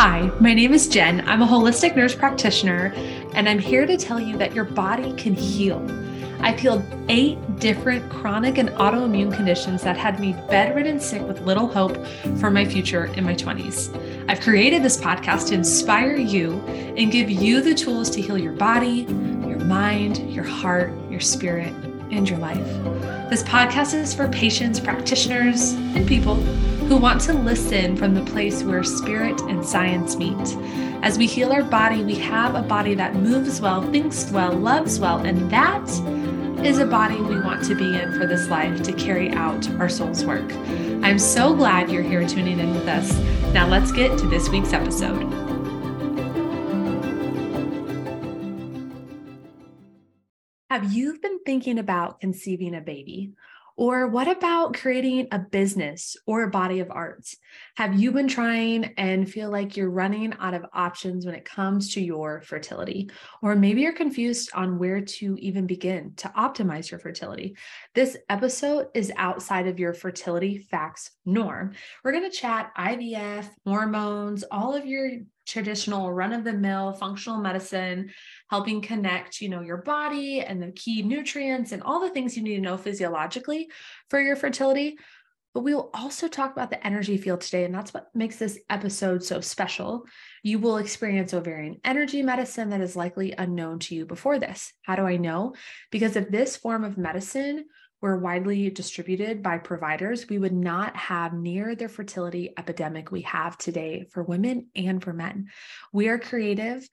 Hi, my name is Jen. I'm a holistic nurse practitioner, and I'm here to tell you that your body can heal. I've healed eight different chronic and autoimmune conditions that had me bedridden sick with little hope for my future in my 20s. I've created this podcast to inspire you and give you the tools to heal your body, your mind, your heart, your spirit, and your life. This podcast is for patients, practitioners, and people who want to listen from the place where spirit and science meet. As we heal our body, we have a body that moves well, thinks well, loves well, and that is a body we want to be in for this life to carry out our soul's work. I'm so glad you're here tuning in with us. Now let's get to this week's episode. Have you been thinking about conceiving a baby? Or what about creating a business or a body of art? Have you been trying and feel like you're running out of options when it comes to your fertility? Or maybe you're confused on where to even begin to optimize your fertility. This episode is outside of your fertility facts norm. We're going to chat IVF, hormones, all of your traditional run of the mill functional medicine helping connect you know your body and the key nutrients and all the things you need to know physiologically for your fertility. But we will also talk about the energy field today and that's what makes this episode so special. You will experience ovarian energy medicine that is likely unknown to you before this. How do i know? Because if this form of medicine were widely distributed by providers, we would not have near the fertility epidemic we have today for women and for men. We are creative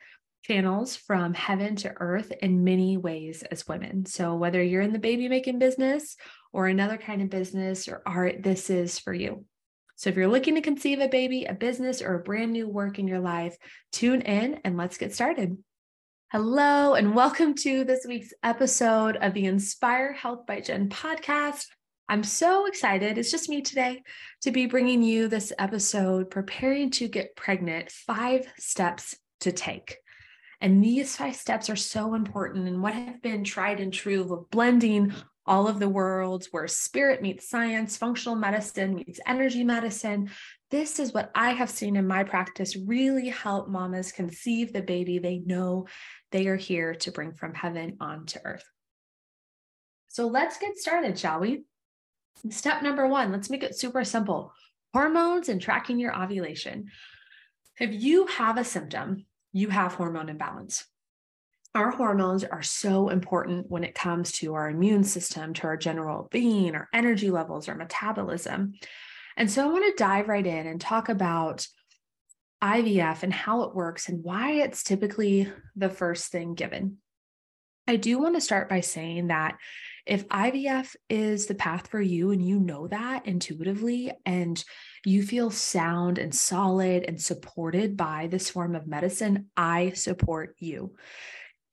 channels from heaven to earth in many ways as women. So, whether you're in the baby making business or another kind of business or art, this is for you. So, if you're looking to conceive a baby, a business, or a brand new work in your life, tune in and let's get started. Hello, and welcome to this week's episode of the Inspire Health by Jen podcast. I'm so excited. It's just me today to be bringing you this episode, Preparing to Get Pregnant Five Steps to Take. And these five steps are so important and what have been tried and true of blending all of the worlds where spirit meets science, functional medicine meets energy medicine. This is what I have seen in my practice really help mamas conceive the baby they know they are here to bring from heaven onto earth. So let's get started, shall we? Step number one, let's make it super simple hormones and tracking your ovulation. If you have a symptom, you have hormone imbalance. Our hormones are so important when it comes to our immune system, to our general being, our energy levels, our metabolism. And so I want to dive right in and talk about IVF and how it works and why it's typically the first thing given. I do want to start by saying that if IVF is the path for you and you know that intuitively and you feel sound and solid and supported by this form of medicine, I support you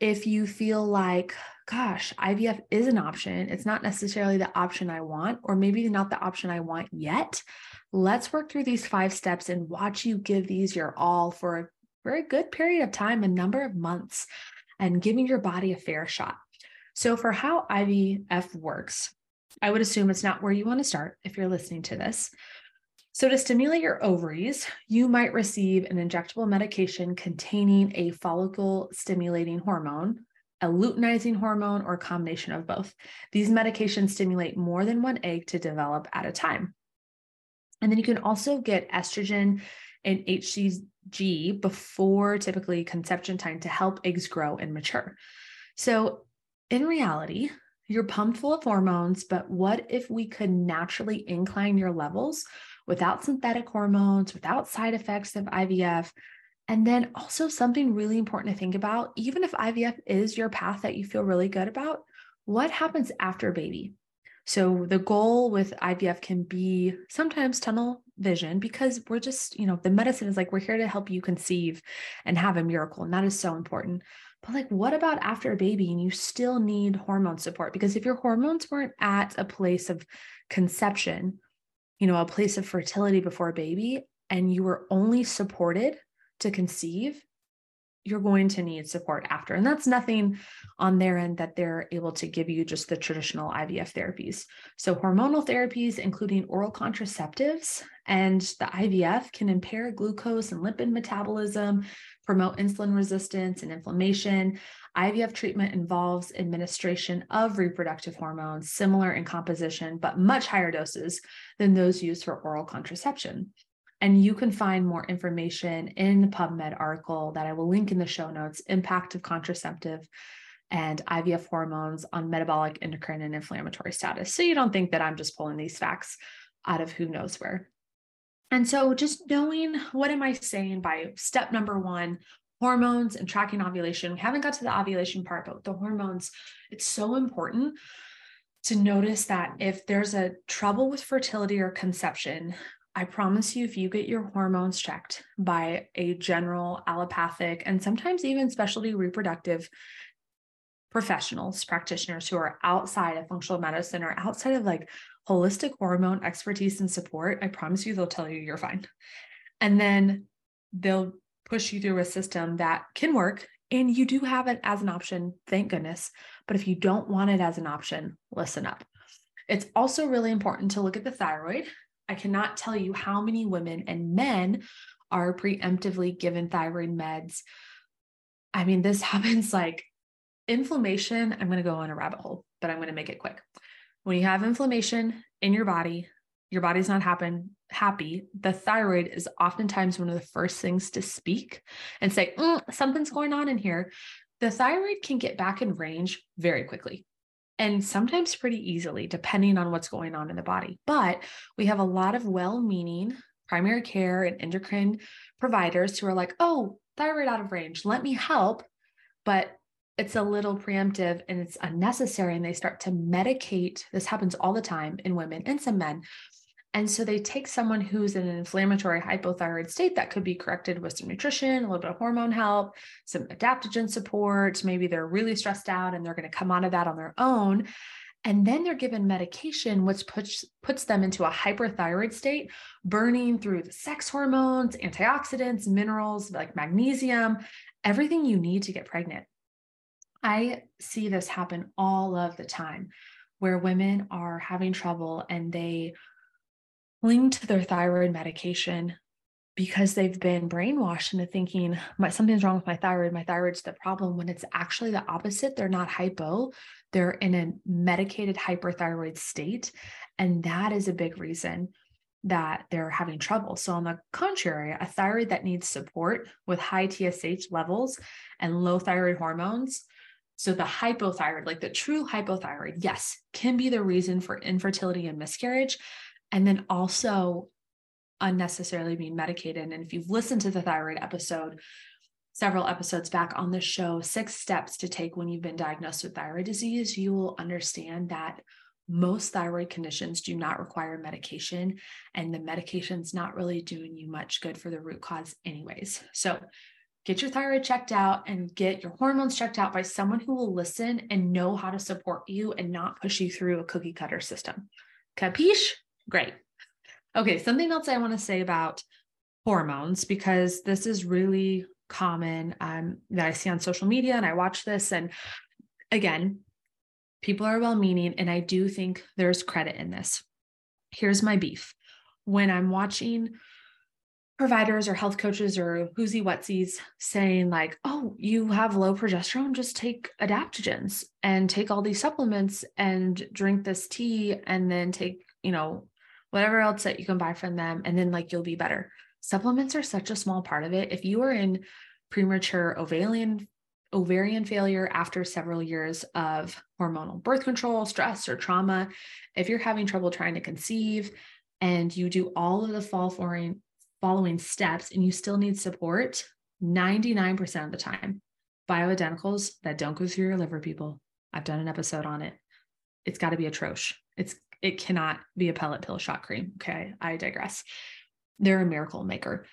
if you feel like, gosh, IVF is an option, it's not necessarily the option I want, or maybe not the option I want yet, let's work through these five steps and watch you give these your all for a very good period of time, a number of months, and giving your body a fair shot. So, for how IVF works, I would assume it's not where you want to start if you're listening to this. So, to stimulate your ovaries, you might receive an injectable medication containing a follicle stimulating hormone, a luteinizing hormone, or a combination of both. These medications stimulate more than one egg to develop at a time. And then you can also get estrogen and HCG before typically conception time to help eggs grow and mature. So, in reality, you're pumped full of hormones, but what if we could naturally incline your levels without synthetic hormones, without side effects of IVF. And then also something really important to think about, even if IVF is your path that you feel really good about, what happens after baby? So the goal with IVF can be sometimes tunnel vision because we're just, you know, the medicine is like we're here to help you conceive and have a miracle and that is so important. But like what about after a baby and you still need hormone support because if your hormones weren't at a place of conception you know, a place of fertility before a baby and you were only supported to conceive, you're going to need support after. And that's nothing on their end that they're able to give you just the traditional IVF therapies. So, hormonal therapies, including oral contraceptives and the IVF, can impair glucose and lipid metabolism, promote insulin resistance and inflammation. IVF treatment involves administration of reproductive hormones, similar in composition, but much higher doses than those used for oral contraception. And you can find more information in the PubMed article that I will link in the show notes Impact of Contraceptive and IVF hormones on metabolic, endocrine, and inflammatory status. So you don't think that I'm just pulling these facts out of who knows where. And so just knowing what am I saying by step number one, hormones and tracking ovulation. We haven't got to the ovulation part, but the hormones, it's so important to notice that if there's a trouble with fertility or conception, I promise you, if you get your hormones checked by a general allopathic and sometimes even specialty reproductive professionals, practitioners who are outside of functional medicine or outside of like holistic hormone expertise and support, I promise you they'll tell you you're fine. And then they'll push you through a system that can work. And you do have it as an option, thank goodness. But if you don't want it as an option, listen up. It's also really important to look at the thyroid I cannot tell you how many women and men are preemptively given thyroid meds. I mean, this happens like inflammation. I'm going to go on a rabbit hole, but I'm going to make it quick. When you have inflammation in your body, your body's not happen, happy. The thyroid is oftentimes one of the first things to speak and say, mm, something's going on in here. The thyroid can get back in range very quickly and sometimes pretty easily, depending on what's going on in the body. But we have a lot of well meaning primary care and endocrine providers who are like, oh, thyroid out of range, let me help. But it's a little preemptive and it's unnecessary. And they start to medicate. This happens all the time in women and some men and so they take someone who's in an inflammatory hypothyroid state that could be corrected with some nutrition, a little bit of hormone help, some adaptogen support. Maybe they're really stressed out and they're going to come out of that on their own. And then they're given medication, which puts, puts them into a hyperthyroid state, burning through the sex hormones, antioxidants, minerals like magnesium, everything you need to get pregnant. I see this happen all of the time where women are having trouble and they cling to their thyroid medication because they've been brainwashed into thinking something's wrong with my thyroid. My thyroid's the problem when it's actually the opposite. They're not hypo, they're in a medicated hyperthyroid state. And that is a big reason that they're having trouble. So, on the contrary, a thyroid that needs support with high TSH levels and low thyroid hormones. So, the hypothyroid, like the true hypothyroid, yes, can be the reason for infertility and miscarriage and then also unnecessarily being medicated. And if you've listened to the thyroid episode, several episodes back on the show, six steps to take when you've been diagnosed with thyroid disease, you will understand that most thyroid conditions do not require medication, and the medication's not really doing you much good for the root cause, anyways. So, get your thyroid checked out and get your hormones checked out by someone who will listen and know how to support you and not push you through a cookie cutter system. Capiche? Great. Okay, something else I want to say about hormones because this is really common um, that I see on social media and I watch this. And again, people are well meaning, and I do think there's credit in this. Here's my beef when I'm watching providers or health coaches or whoozy whatsies saying like oh you have low progesterone just take adaptogens and take all these supplements and drink this tea and then take you know whatever else that you can buy from them, and then like you'll be better. Supplements are such a small part of it. If you are in premature ovarian ovarian failure after several years of hormonal birth control, stress, or trauma, if you're having trouble trying to conceive and you do all of the fall following steps and you still need support, 99% of the time, bioidenticals that don't go through your liver, people, I've done an episode on it. It's got to be atrocious. It's it cannot be a pellet pill shot cream. Okay, I digress. They're a miracle maker.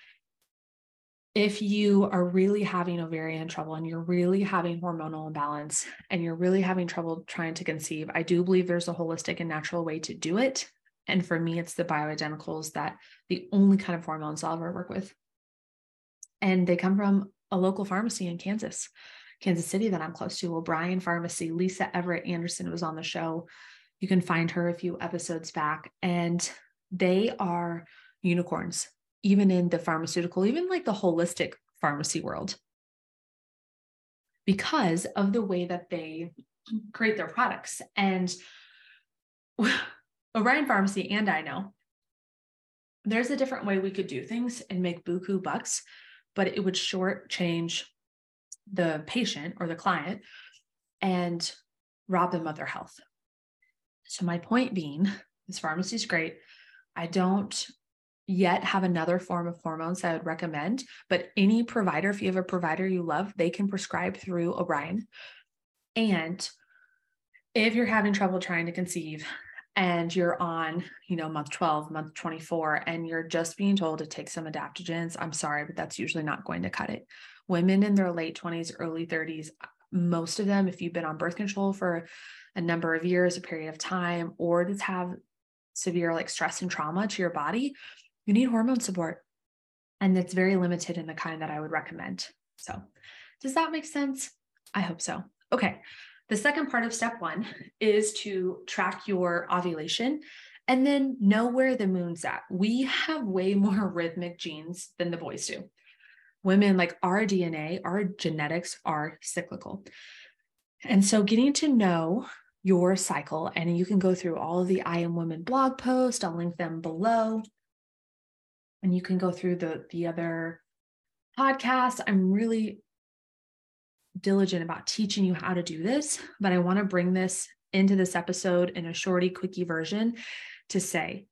If you are really having ovarian trouble and you're really having hormonal imbalance and you're really having trouble trying to conceive, I do believe there's a holistic and natural way to do it. And for me, it's the bioidenticals that the only kind of hormones ever work with. And they come from a local pharmacy in Kansas, Kansas City that I'm close to, O'Brien Pharmacy. Lisa Everett Anderson was on the show. You can find her a few episodes back, and they are unicorns, even in the pharmaceutical, even like the holistic pharmacy world, because of the way that they create their products. And O'Brien Pharmacy and I know there's a different way we could do things and make buku bucks, but it would short change the patient or the client and rob them of their health. So my point being, this pharmacy is great. I don't yet have another form of hormones I would recommend, but any provider, if you have a provider you love, they can prescribe through O'Brien. And if you're having trouble trying to conceive, and you're on, you know, month 12, month 24, and you're just being told to take some adaptogens, I'm sorry, but that's usually not going to cut it. Women in their late 20s, early 30s, most of them, if you've been on birth control for a number of years, a period of time, or just have severe like stress and trauma to your body, you need hormone support. And it's very limited in the kind that I would recommend. So, does that make sense? I hope so. Okay. The second part of step one is to track your ovulation and then know where the moon's at. We have way more rhythmic genes than the boys do. Women, like our DNA, our genetics are cyclical. And so getting to know your cycle, and you can go through all of the I Am Woman blog posts, I'll link them below. And you can go through the, the other podcasts. I'm really diligent about teaching you how to do this, but I want to bring this into this episode in a shorty, quickie version to say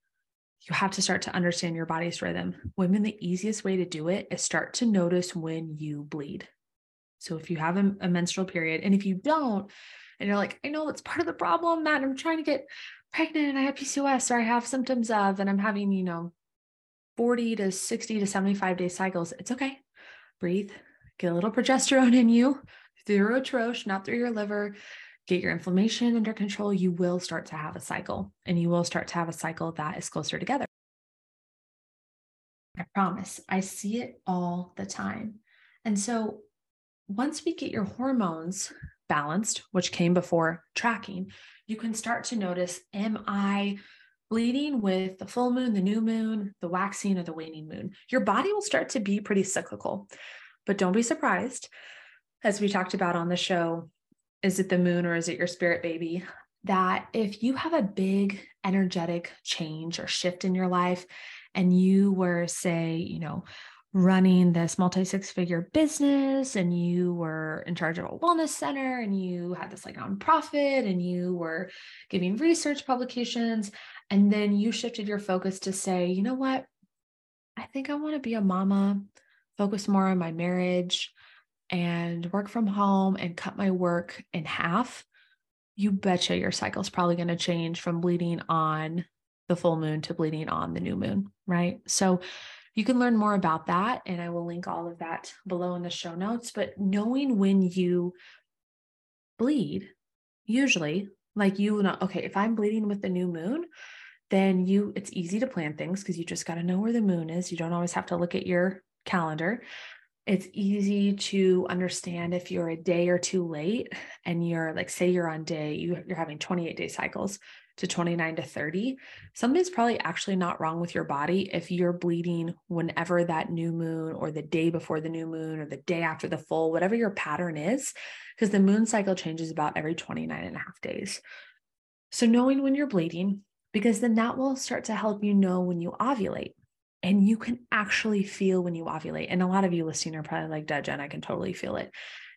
you have to start to understand your body's rhythm. Women, the easiest way to do it is start to notice when you bleed. So if you have a, a menstrual period, and if you don't, and you're like, I know it's part of the problem that I'm trying to get pregnant and I have PCOS or I have symptoms of, and I'm having, you know, 40 to 60 to 75 day cycles, it's okay. Breathe, get a little progesterone in you through your a troche, not through your liver. Get your inflammation under control. You will start to have a cycle and you will start to have a cycle that is closer together. I promise. I see it all the time. And so once we get your hormones balanced, which came before tracking, you can start to notice Am I bleeding with the full moon, the new moon, the waxing, or the waning moon? Your body will start to be pretty cyclical. But don't be surprised, as we talked about on the show, is it the moon or is it your spirit baby? That if you have a big energetic change or shift in your life, and you were, say, you know, running this multi six figure business and you were in charge of a wellness center and you had this like nonprofit and you were giving research publications and then you shifted your focus to say you know what i think i want to be a mama focus more on my marriage and work from home and cut my work in half, you betcha your cycle's probably going to change from bleeding on the full moon to bleeding on the new moon, right? So you can learn more about that. And I will link all of that below in the show notes. But knowing when you bleed, usually, like you know, okay, if I'm bleeding with the new moon, then you it's easy to plan things because you just got to know where the moon is. You don't always have to look at your calendar. It's easy to understand if you're a day or two late and you're like, say you're on day, you, you're having 28 day cycles to 29 to 30. Something's probably actually not wrong with your body if you're bleeding whenever that new moon or the day before the new moon or the day after the full, whatever your pattern is, because the moon cycle changes about every 29 and a half days. So knowing when you're bleeding, because then that will start to help you know when you ovulate and you can actually feel when you ovulate. And a lot of you listening are probably like, Dad, Jen, I can totally feel it.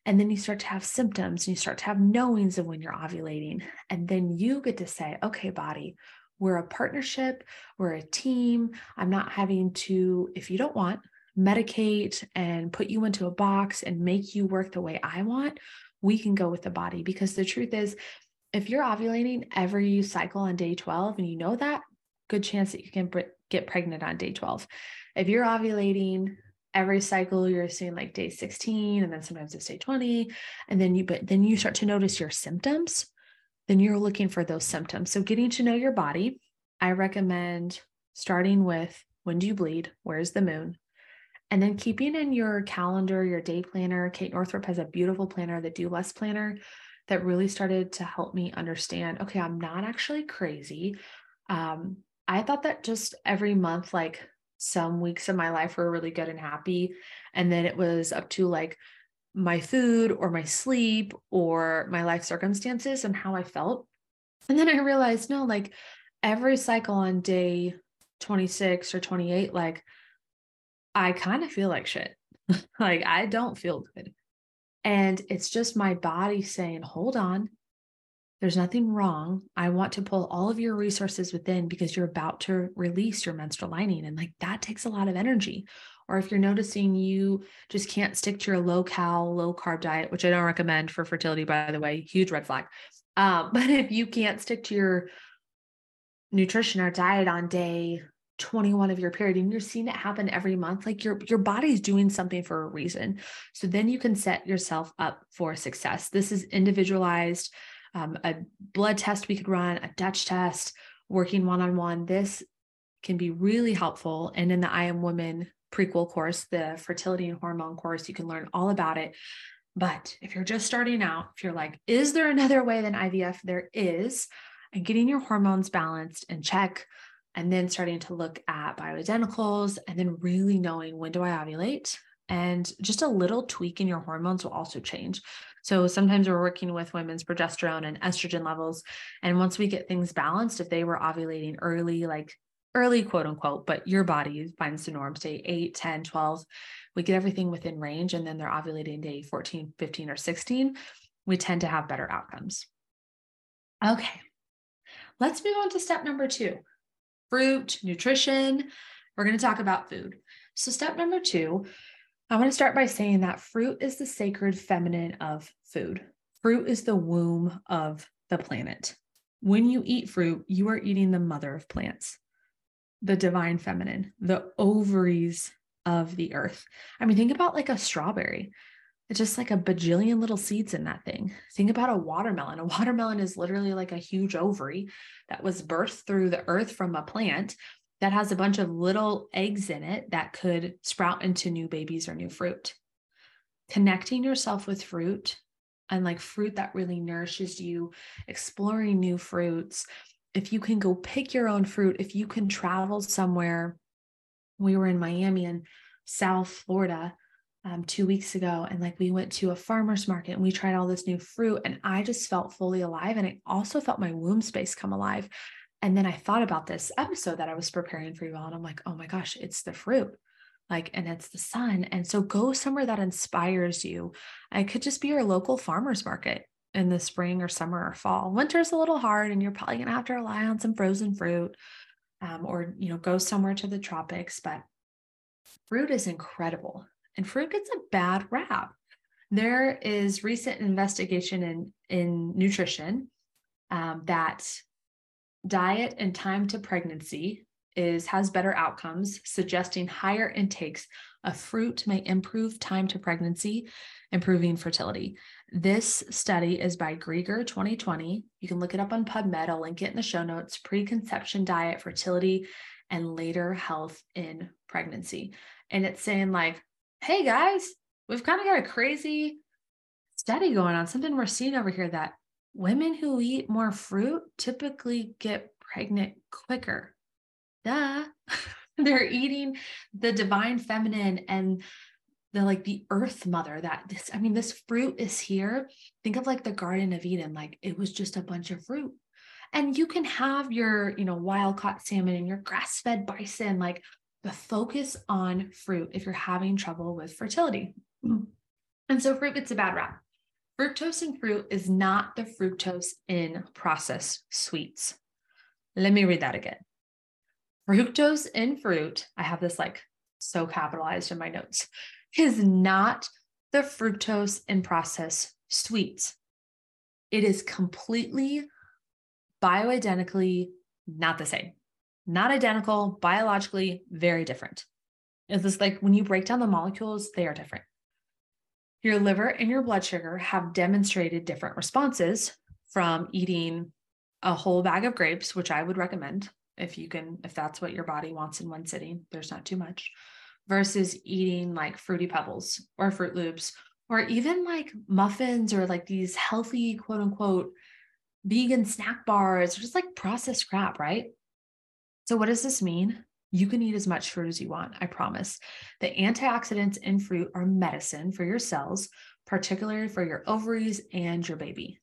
And then you start to have symptoms and you start to have knowings of when you're ovulating. And then you get to say, okay, body, we're a partnership, we're a team. I'm not having to, if you don't want, medicate and put you into a box and make you work the way I want. We can go with the body because the truth is, if you're ovulating every cycle on day 12 and you know that, good chance that you can get pregnant on day 12. If you're ovulating every cycle, you're seeing like day 16 and then sometimes it's day 20. And then you, but then you start to notice your symptoms, then you're looking for those symptoms. So getting to know your body, I recommend starting with when do you bleed? Where's the moon? And then keeping in your calendar, your day planner. Kate Northrup has a beautiful planner, the Do Less Planner, that really started to help me understand okay, I'm not actually crazy. Um, I thought that just every month, like some weeks of my life were really good and happy. And then it was up to like my food or my sleep or my life circumstances and how I felt. And then I realized no, like every cycle on day 26 or 28, like I kind of feel like shit. like I don't feel good. And it's just my body saying, hold on, there's nothing wrong. I want to pull all of your resources within because you're about to release your menstrual lining. And like that takes a lot of energy. Or if you're noticing you just can't stick to your low cal, low carb diet, which I don't recommend for fertility, by the way, huge red flag. Um, but if you can't stick to your nutrition or diet on day 21 of your period and you're seeing it happen every month like your your body's doing something for a reason so then you can set yourself up for success this is individualized um, a blood test we could run a dutch test working one-on-one this can be really helpful. And in the i am woman prequel course the fertility and hormone course you can learn all about it. But if you're just starting out if you're like is there another way than ivf there is. And getting your hormones balanced and check and then starting to look at bioidenticals and then really knowing when do I ovulate and just a little tweak in your hormones will also change. So sometimes we're working with women's progesterone and estrogen levels. And once we get things balanced, if they were ovulating early, like early, quote unquote, but your body finds the norm, say 8, 10, 12, we get everything within range. And then they're ovulating day 14, 15, or 16, we tend to have better outcomes. Okay, let's move on to step number two fruit, nutrition. We're going to talk about food. So, step number two, I want to start by saying that fruit is the sacred feminine of food. Fruit is the womb of the planet. When you eat fruit, you are eating the mother of plants, the divine feminine, the ovaries of the earth. I mean, think about like a strawberry. It's just like a bajillion little seeds in that thing. Think about a watermelon. A watermelon is literally like a huge ovary that was birthed through the earth from a plant that has a bunch of little eggs in it that could sprout into new babies or new fruit. Connecting yourself with fruit and like fruit that really nourishes you, exploring new fruits. If you can go pick your own fruit, if you can travel somewhere, we were in Miami and South Florida um, two weeks ago and like we went to a farmer's market and we tried all this new fruit and I just felt fully alive and I also felt my womb space come alive. And then I thought about this episode that I was preparing for you all and I'm like, oh my gosh, it's the fruit. Like, and it's the sun. And so go somewhere that inspires you. I could just be your local farmer's market in the spring or summer or fall. Winter's a little hard and you're probably going to have to rely on some frozen fruit um, or, you know, go somewhere to the tropics. But fruit is incredible and fruit gets a bad rap. There is recent investigation in, in nutrition um, that diet and time to pregnancy is has better outcomes, suggesting higher intakes of fruit may improve time to pregnancy, improving fertility. This study is by Grieger 2020. You can look it up on PubMed. I'll link it in the show notes. Preconception diet, fertility, and later health in pregnancy. And it's saying like hey guys, we've kind of got a crazy study going on, something we're seeing over here that women who eat more fruit typically get pregnant quicker. Duh. They're eating the divine feminine and the like the earth mother that this i mean this fruit is here think of like the garden of eden like it was just a bunch of fruit and you can have your you know wild caught salmon and your grass fed bison like the focus on fruit if you're having trouble with fertility. And so fruit gets a bad rap. Fructose in fruit is not the fructose in processed sweets. Let me read that again. Fructose in fruit, I have this like so capitalized in my notes, is not the fructose in processed sweets. It is completely bioidentically not the same not identical, biologically very different. It's just like when you break down the molecules, they are different. Your liver and your blood sugar have demonstrated different responses from eating a whole bag of grapes, which I would recommend if you can, if that's what your body wants in one sitting, there's not too much, versus eating like fruity pebbles or fruit loops or even like muffins or like these healthy quote unquote vegan snack bars just like processed crap right? So what does this mean you can eat as much fruit as you want i promise. The antioxidants in fruit are medicine for your cells particularly for your ovaries and your baby.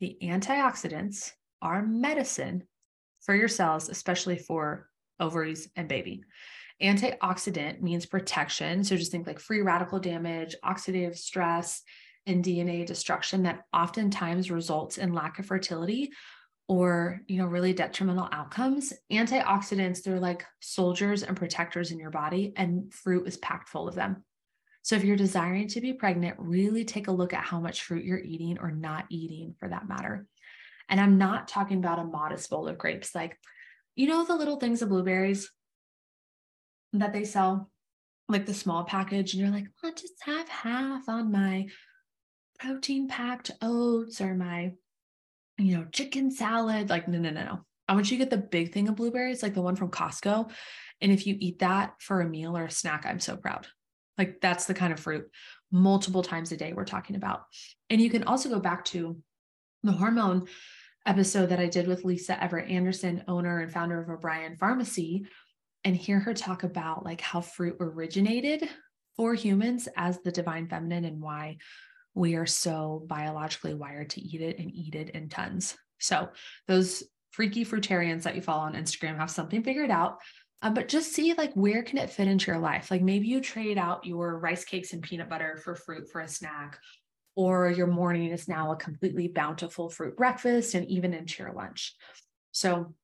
The antioxidants are medicine for your cells especially for ovaries and baby. Antioxidant means protection. So just think like free radical damage, oxidative stress, and DNA destruction that oftentimes results in lack of fertility or you know really detrimental outcomes. Antioxidants they're like soldiers and protectors in your body and fruit is packed full of them. So if you're desiring to be pregnant really take a look at how much fruit you're eating or not eating for that matter. And i'm not talking about a modest bowl of grapes like you know the little things of blueberries that they sell, like the small package, and you're like, I'll just have half on my protein packed oats or my, you know, chicken salad. Like, no, no, no, no. I want you to get the big thing of blueberries, like the one from Costco. And if you eat that for a meal or a snack, I'm so proud. Like, that's the kind of fruit multiple times a day we're talking about. And you can also go back to the hormone episode that I did with Lisa Everett Anderson, owner and founder of O'Brien Pharmacy, and hear her talk about like how fruit originated for humans as the divine feminine and why we are so biologically wired to eat it and eat it in tons. So those freaky fruitarians that you follow on Instagram have something figured out. Uh, but just see like where can it fit into your life? Like maybe you trade out your rice cakes and peanut butter for fruit for a snack, or your morning is now a completely bountiful fruit breakfast and even into your lunch. So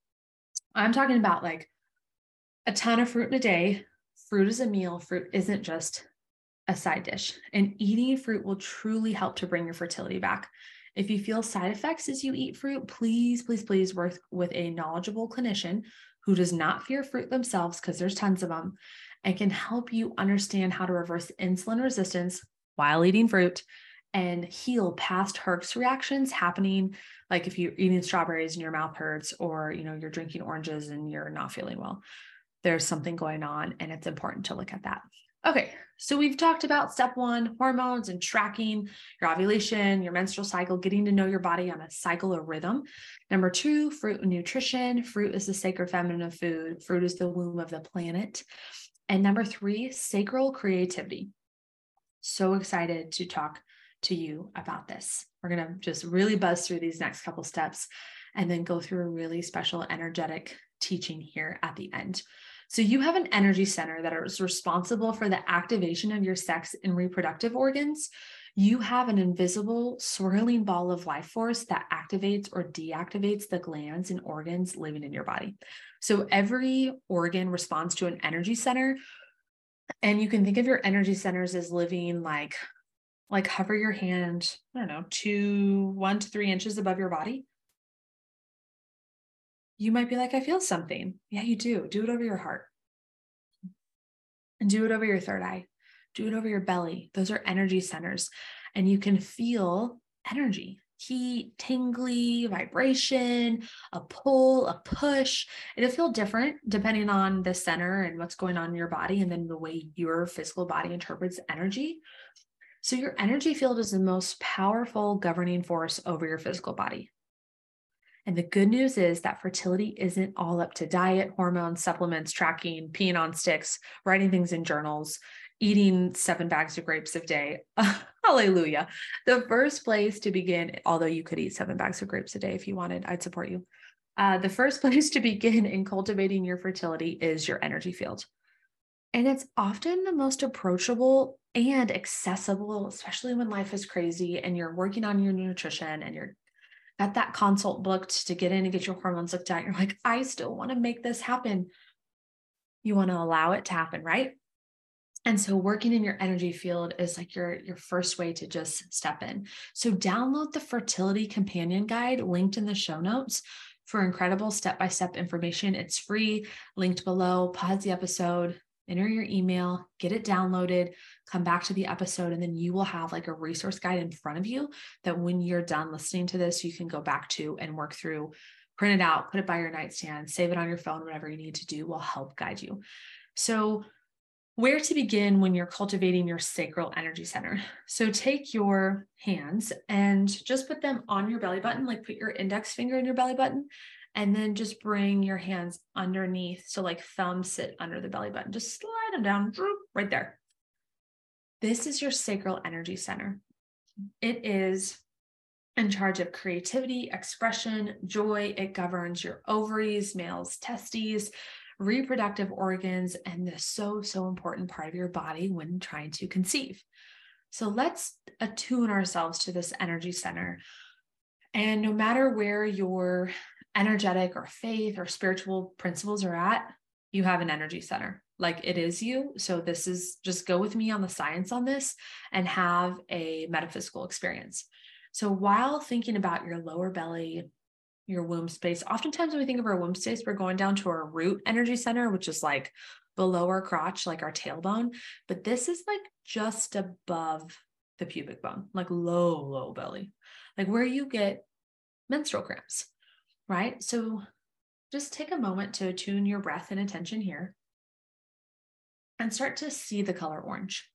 I'm talking about like a ton of fruit in a day. Fruit is a meal. Fruit isn't just a side dish. And eating fruit will truly help to bring your fertility back. If you feel side effects as you eat fruit, please, please, please work with a knowledgeable clinician who does not fear fruit themselves, because there's tons of them, and can help you understand how to reverse insulin resistance while eating fruit and heal past Herx reactions happening like if you're eating strawberries and your mouth hurts or you know you're drinking oranges and you're not feeling well there's something going on and it's important to look at that. Okay, so we've talked about step one hormones and tracking your ovulation, your menstrual cycle, getting to know your body on a cycle or rhythm. Number two, fruit and nutrition. Fruit is the sacred feminine of food, fruit is the womb of the planet. And number three, sacral creativity. So excited to talk to you about this. We're going to just really buzz through these next couple steps and then go through a really special energetic teaching here at the end. So you have an energy center that is responsible for the activation of your sex and reproductive organs. You have an invisible swirling ball of life force that activates or deactivates the glands and organs living in your body. So every organ responds to an energy center. And you can think of your energy centers as living like like hover your hand, I don't know, two, one to three inches above your body you might be like, I feel something. Yeah, you do. Do it over your heart. And do it over your third eye. Do it over your belly. Those are energy centers. And you can feel energy heat, tingly, vibration, a pull, a push. It'll feel different depending on the center and what's going on in your body and then the way your physical body interprets energy. So, your energy field is the most powerful governing force over your physical body. And the good news is that fertility isn't all up to diet, hormones, supplements, tracking, peeing on sticks, writing things in journals, eating seven bags of grapes a day. Hallelujah. The first place to begin, although you could eat seven bags of grapes a day if you wanted, I'd support you. Uh, the first place to begin in cultivating your fertility is your energy field. And it's often the most approachable and accessible, especially when life is crazy and you're working on your nutrition and you're got that consult booked to get in and get your hormones looked at. You're like, I still want to make this happen. You want to allow it to happen, right? And so working in your energy field is like your, your first way to just step in. So download the fertility companion guide linked in the show notes for incredible step-by-step information. It's free, linked below. Pause the episode, enter your email, get it downloaded, come back to the episode, and then you will have like a resource guide in front of you that when you're done listening to this, you can go back to and work through, print it out, put it by your nightstand, save it on your phone, whatever you need to do will help guide you. So, where to begin when you're cultivating your sacral energy center. So take your hands and just put them on your belly button, like put your index finger in your belly button, and then just bring your hands underneath. So, like thumbs sit under the belly button, just slide them down right there. This is your sacral energy center. It is in charge of creativity, expression, joy. It governs your ovaries, males' testes, reproductive organs, and the so, so important part of your body when trying to conceive. So let's attune ourselves to this energy center. And no matter where your energetic or faith or spiritual principles are at, you have an energy center. Like it is you. So this is just go with me on the science on this and have a metaphysical experience. So while thinking about your lower belly, your womb space. Oftentimes, when we think of our womb space, we're going down to our root energy center, which is like below our crotch, like our tailbone. But this is like just above the pubic bone, like low, low belly, like where you get menstrual cramps, right? So just take a moment to attune your breath and attention here and start to see the color orange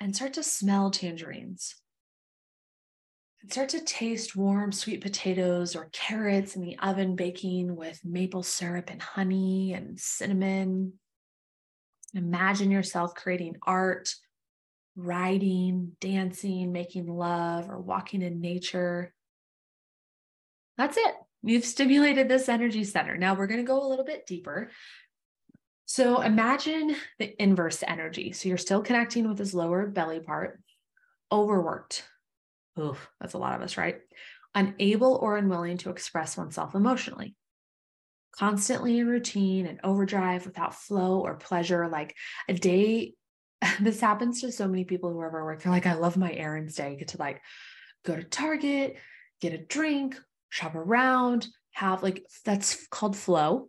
and start to smell tangerines and start to taste warm sweet potatoes or carrots in the oven baking with maple syrup and honey and cinnamon. Imagine yourself creating art, writing, dancing, making love, or walking in nature. That's it. You've stimulated this energy center. Now we're going to go a little bit deeper. So imagine the inverse energy. So you're still connecting with this lower belly part, overworked, Oof, that's a lot of us, right? Unable or unwilling to express oneself emotionally. Constantly in routine and overdrive without flow or pleasure. Like a day, this happens to so many people who ever work. They're like, I love my errands day. I get to like go to Target, get a drink, shop around, have like that's called flow.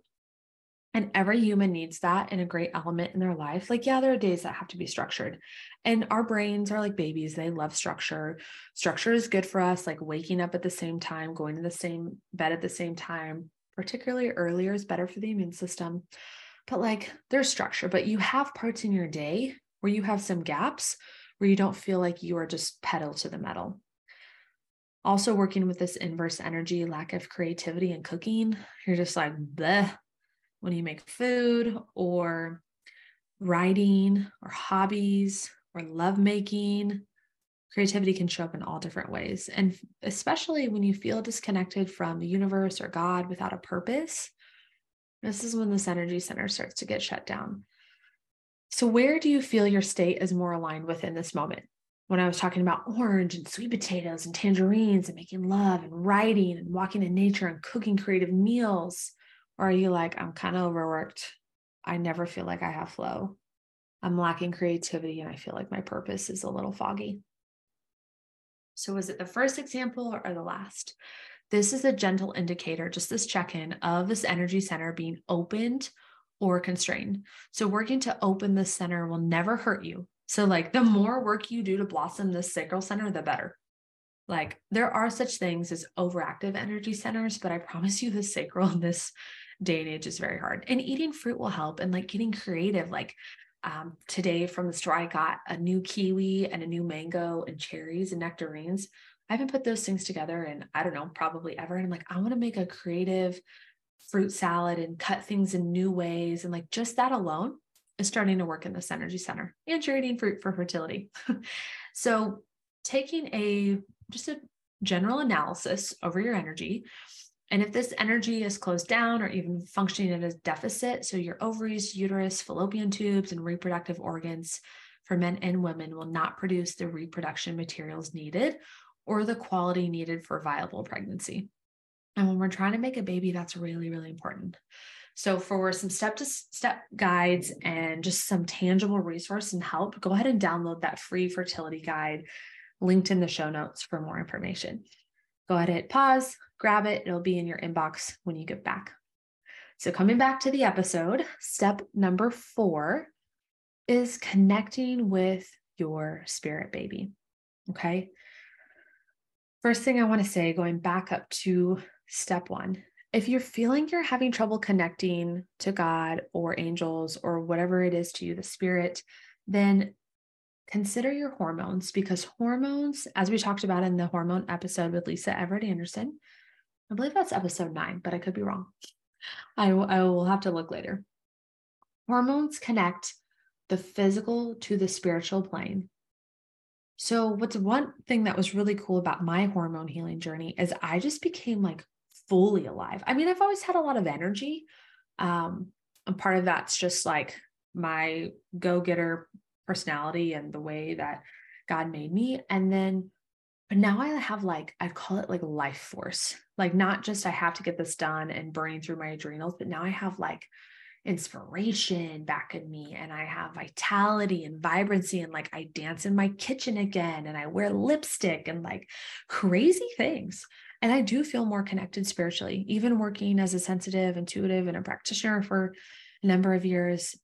And every human needs that in a great element in their life. Like, yeah, there are days that have to be structured. And our brains are like babies, they love structure. Structure is good for us, like waking up at the same time, going to the same bed at the same time, particularly earlier is better for the immune system. But like, there's structure, but you have parts in your day where you have some gaps where you don't feel like you are just pedal to the metal. Also, working with this inverse energy, lack of creativity and cooking, you're just like, bleh, when you make food or writing or hobbies or lovemaking. Creativity can show up in all different ways. And especially when you feel disconnected from the universe or God without a purpose, this is when this energy center starts to get shut down. So, where do you feel your state is more aligned within this moment? When I was talking about orange and sweet potatoes and tangerines and making love and writing and walking in nature and cooking creative meals, or are you like, I'm kind of overworked? I never feel like I have flow. I'm lacking creativity and I feel like my purpose is a little foggy. So, was it the first example or the last? This is a gentle indicator, just this check in of this energy center being opened or constrained. So, working to open the center will never hurt you. So, like, the more work you do to blossom this sacral center, the better. Like, there are such things as overactive energy centers, but I promise you, the sacral in this day and age is very hard. And eating fruit will help and like getting creative. Like um, today from the store, I got a new kiwi and a new mango and cherries and nectarines. I haven't put those things together in, I don't know, probably ever. And I'm like, I want to make a creative fruit salad and cut things in new ways. And like just that alone is starting to work in this energy center. And you're eating fruit for fertility. so taking a just a general analysis over your energy and if this energy is closed down or even functioning at a deficit, so your ovaries, uterus, fallopian tubes, and reproductive organs for men and women will not produce the reproduction materials needed or the quality needed for viable pregnancy. And when we're trying to make a baby, that's really, really important. So, for some step to step guides and just some tangible resource and help, go ahead and download that free fertility guide linked in the show notes for more information. Go ahead hit pause, grab it. It'll be in your inbox when you get back. So, coming back to the episode, step number four is connecting with your spirit baby. Okay. First thing I want to say, going back up to step one, if you're feeling you're having trouble connecting to God or angels or whatever it is to you, the spirit, then consider your hormones because hormones, as we talked about in the hormone episode with Lisa Everett Anderson, I believe that's episode nine, but I could be wrong. I, I will have to look later. Hormones connect the physical to the spiritual plane. So, what's one thing that was really cool about my hormone healing journey is I just became like fully alive. I mean, I've always had a lot of energy. Um, and part of that's just like my go getter personality and the way that God made me. And then, but now I have like, I call it like life force. Like, not just I have to get this done and burning through my adrenals, but now I have like inspiration back in me and I have vitality and vibrancy and like I dance in my kitchen again and I wear lipstick and like crazy things. And I do feel more connected spiritually, even working as a sensitive, intuitive, and a practitioner for a number of years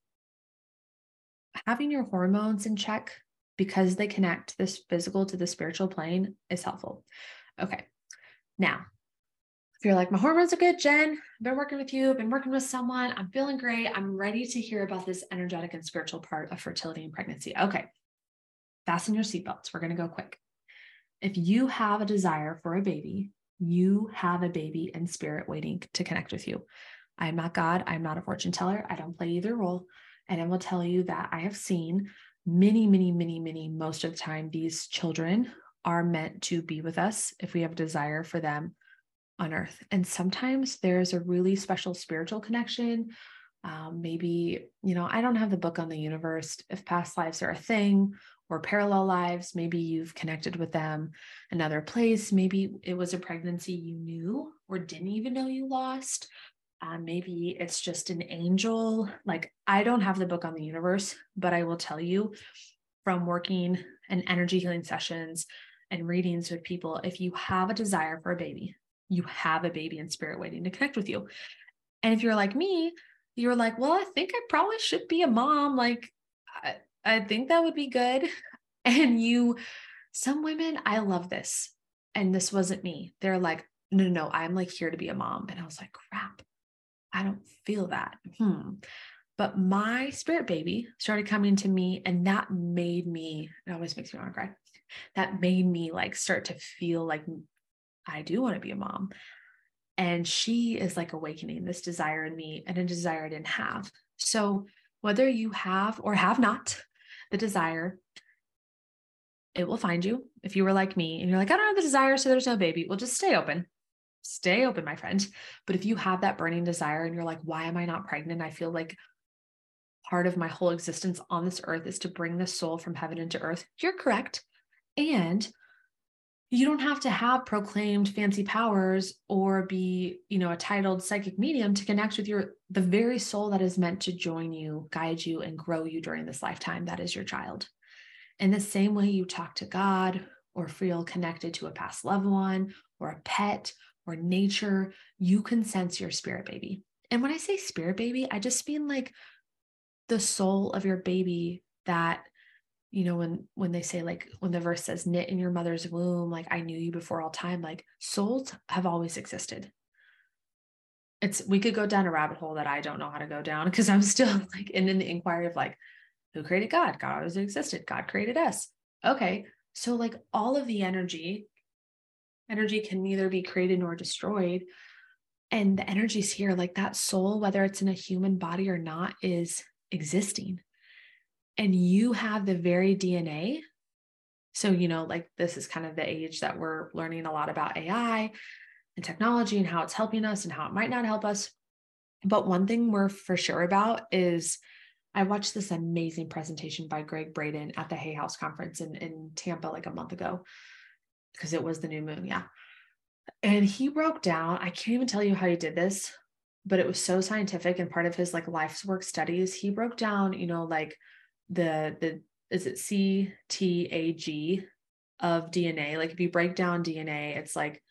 having your hormones in check because they connect this physical to the spiritual plane is helpful. Okay. Now, if you're like, my hormones are good, Jen, I've been working with you, I've been working with someone, I'm feeling great, I'm ready to hear about this energetic and spiritual part of fertility and pregnancy. Okay. Fasten your seatbelts. We're going to go quick. If you have a desire for a baby, you have a baby in spirit waiting to connect with you. I am not God. I'm not a fortune teller. I don't play either role. And I will tell you that I have seen many, many, many, many, most of the time, these children are meant to be with us if we have a desire for them on earth. And sometimes there's a really special spiritual connection. Um, maybe, you know, I don't have the book on the universe. If past lives are a thing or parallel lives, maybe you've connected with them another place. Maybe it was a pregnancy you knew or didn't even know you lost. Uh, maybe it's just an angel. Like, I don't have the book on the universe, but I will tell you from working and energy healing sessions and readings with people if you have a desire for a baby, you have a baby in spirit waiting to connect with you. And if you're like me, you're like, well, I think I probably should be a mom. Like, I, I think that would be good. And you, some women, I love this. And this wasn't me. They're like, no, no, no, I'm like here to be a mom. And I was like, crap, I don't feel that. Hmm. But my spirit baby started coming to me, and that made me, it always makes me want to cry. That made me like start to feel like I do want to be a mom. And she is like awakening this desire in me and a desire I didn't have. So, whether you have or have not the desire, it will find you. If you were like me and you're like, I don't have the desire, so there's no baby, well, just stay open stay open, my friend. But if you have that burning desire and you're like, why am I not pregnant? I feel like part of my whole existence on this earth is to bring the soul from heaven into earth. You're correct. And you don't have to have proclaimed fancy powers or be, you know, a titled psychic medium to connect with your the very soul that is meant to join you, guide you and grow you during this lifetime that is your child. In the same way you talk to God or feel connected to a past loved one or a pet or nature, you can sense your spirit baby. And when I say spirit baby, I just mean like the soul of your baby that you know when when they say like when the verse says knit in your mother's womb like i knew you before all time like souls have always existed. It's we could go down a rabbit hole that i don't know how to go down because i'm still like in, in the inquiry of like who created god? God always existed. God created us. Okay so like all of the energy energy can neither be created nor destroyed and the energy's here like that soul whether it's in a human body or not is existing and you have the very dna so you know like this is kind of the age that we're learning a lot about ai and technology and how it's helping us and how it might not help us but one thing we're for sure about is I watched this amazing presentation by Gregg Braden at the Hay House conference in, in Tampa like a month ago because it was the new moon. Yeah. And he broke down, I can't even tell you how he did this, but it was so scientific and part of his like life's work studies. He broke down, you know, like the, the, is it CTAG of DNA? Like if you break down DNA, it's like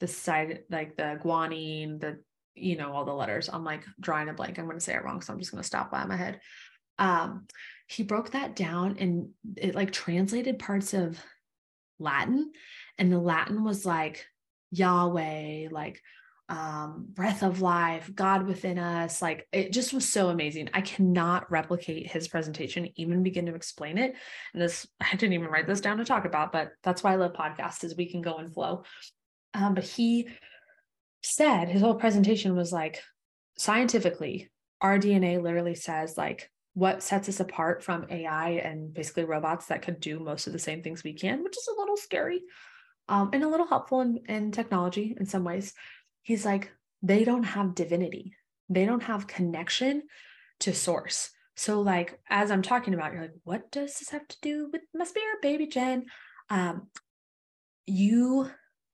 the side, like the guanine, the, you know, all the letters. I'm like drawing a blank. I'm to say it wrong. So I'm just to stop by my head. Um, he broke that down and it like translated parts of Latin and the Latin was like Yahweh, like um, breath of life, God within us. Like it just was so amazing. I cannot replicate his presentation, even begin to explain it. And this, I didn't even write this down to talk about, but that's why I love podcasts is we can go and flow. Um, but he said his whole presentation was like scientifically, our DNA literally says like what sets us apart from AI and basically robots that could do most of the same things we can, which is a little scary um, and a little helpful in, in technology in some ways he's like, they don't have divinity, they don't have connection to source. So, like, as I'm talking about, you're like, what does this have to do with my spirit, baby Jen? Um, you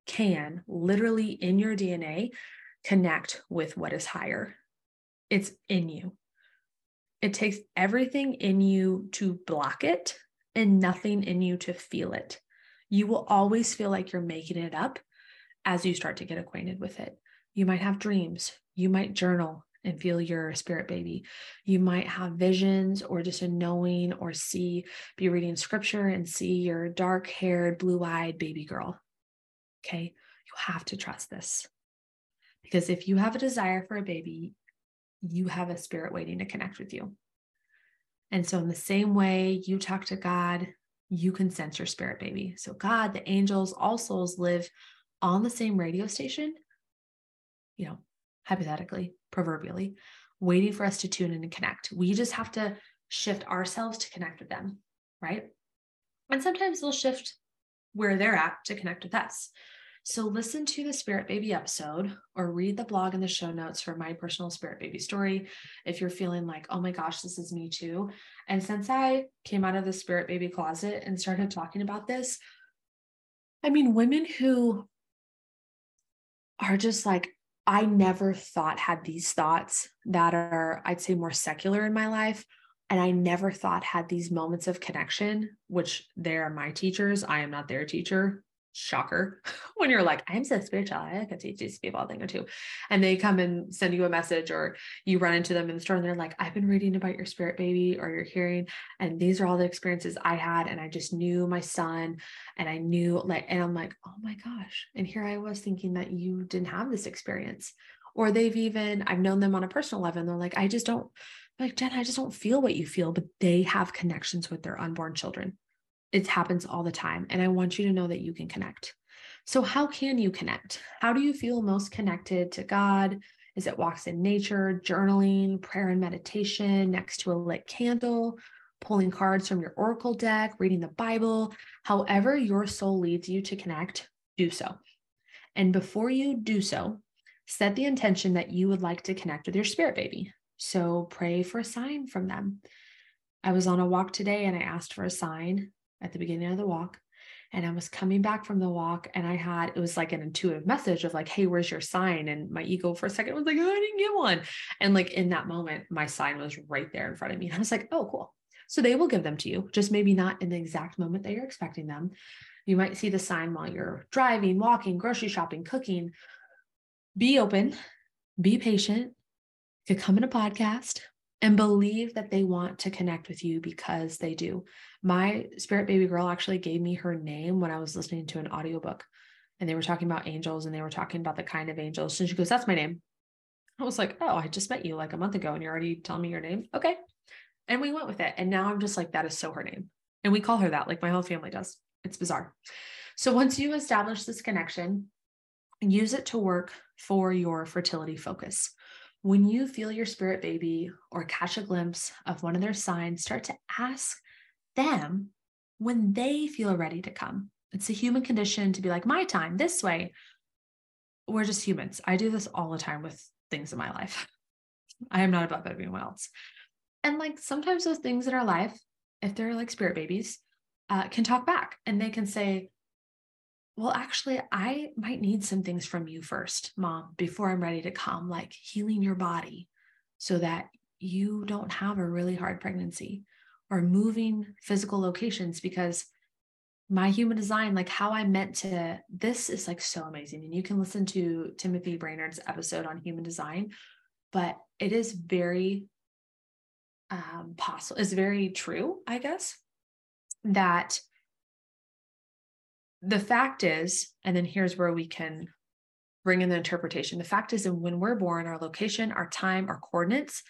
can literally in your DNA connect with what is higher. It's in you. It takes everything in you to block it and nothing in you to feel it. You will always feel like you're making it up as you start to get acquainted with it. You might have dreams, you might journal and feel your spirit baby. You might have visions or just a knowing or see, be reading scripture and see your dark haired, blue eyed baby girl. Okay. You have to trust this because if you have a desire for a baby, you have a spirit waiting to connect with you. And so, in the same way you talk to God, you can sense your spirit baby. So, God, the angels, all souls live on the same radio station, you know, hypothetically, proverbially, waiting for us to tune in and connect. We just have to shift ourselves to connect with them, right? And sometimes they'll shift where they're at to connect with us. So listen to the Spirit Baby episode or read the blog in the show notes for my personal Spirit Baby story if you're feeling like, oh my gosh, this is me too. And since I came out of the Spirit Baby closet and started talking about this, I mean, women who are just like, I never thought had these thoughts that are, I'd say, more secular in my life. And I never thought had these moments of connection, which they're my teachers. I am not their teacher shocker when you're like i'm so spiritual i can teach these people a thing or two. And they come and send you a message or you run into them in the store and they're like i've been reading about your spirit baby or your hearing and these are all the experiences i had and i just knew my son and i knew like and i'm like oh my gosh. And here i was thinking that you didn't have this experience or they've even i've known them on a personal level and they're like i just don't like jen i just don't feel what you feel but they have connections with their unborn children it happens all the time. And I want you to know that you can connect. So, how can you connect? How do you feel most connected to God? Is it walks in nature, journaling, prayer and meditation next to a lit candle, pulling cards from your oracle deck, reading the Bible? However, your soul leads you to connect, do so. And before you do so, set the intention that you would like to connect with your spirit baby. So, pray for a sign from them. I was on a walk today and I asked for a sign at the beginning of the walk. And I was coming back from the walk and I had, it was like an intuitive message of like, hey, where's your sign? And my ego for a second was like, oh, I didn't get one. And like in that moment, my sign was right there in front of me. And I was like, oh, cool. So they will give them to you, just maybe not in the exact moment that you're expecting them. You might see the sign while you're driving, walking, grocery shopping, cooking. Be open, be patient. Could come in a podcast, and believe that they want to connect with you because they do. My spirit baby girl actually gave me her name when I was listening to an audiobook and they were talking about angels and they were talking about the kind of angels. And she goes, That's my name. I was like, Oh, I just met you like a month ago and you're already telling me your name. Okay. And we went with it. And now I'm just like, That is so her name. And we call her that, like my whole family does. It's bizarre. So once you establish this connection, use it to work for your fertility focus. When you feel your spirit baby or catch a glimpse of one of their signs, start to ask them when they feel ready to come. It's a human condition to be like, my time, this way. We're just humans. I do this all the time with things in my life. I am not above everyone else. And like sometimes those things in our life, if they're like spirit babies, uh, can talk back and they can say, well, actually, I might need some things from you first, mom, before I'm ready to come, like healing your body so that you don't have a really hard pregnancy or moving physical locations because my human design, like how I meant to, this is like so amazing. And you can listen to Timothy Brainerd's episode on human design, but it is very um, possible, it's very true, I guess, that the fact is, and then here's where we can bring in the interpretation. The fact is, that when we're born, our location, our time, our coordinates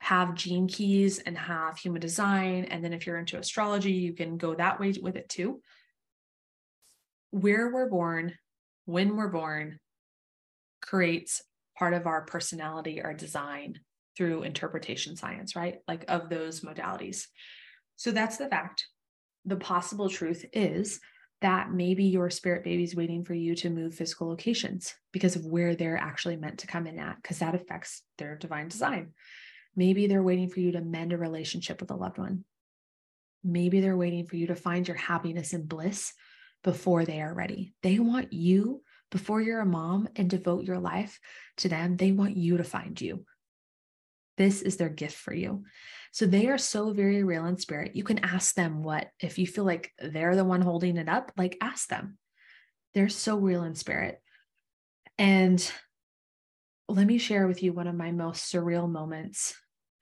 have gene keys and have human design. And then if you're into astrology, you can go that way with it too. Where we're born, when we're born, creates part of our personality or design through interpretation science, right? Like of those modalities. So that's the fact. The possible truth is that maybe your spirit baby's waiting for you to move physical locations because of where they're actually meant to come in at, because that affects their divine design. Maybe they're waiting for you to mend a relationship with a loved one. Maybe they're waiting for you to find your happiness and bliss before they are ready. They want you before you're a mom and devote your life to them. They want you to find you. This is their gift for you. So they are so very real in spirit. You can ask them what, if you feel like they're the one holding it up, like ask them. They're so real in spirit. And let me share with you one of my most surreal moments.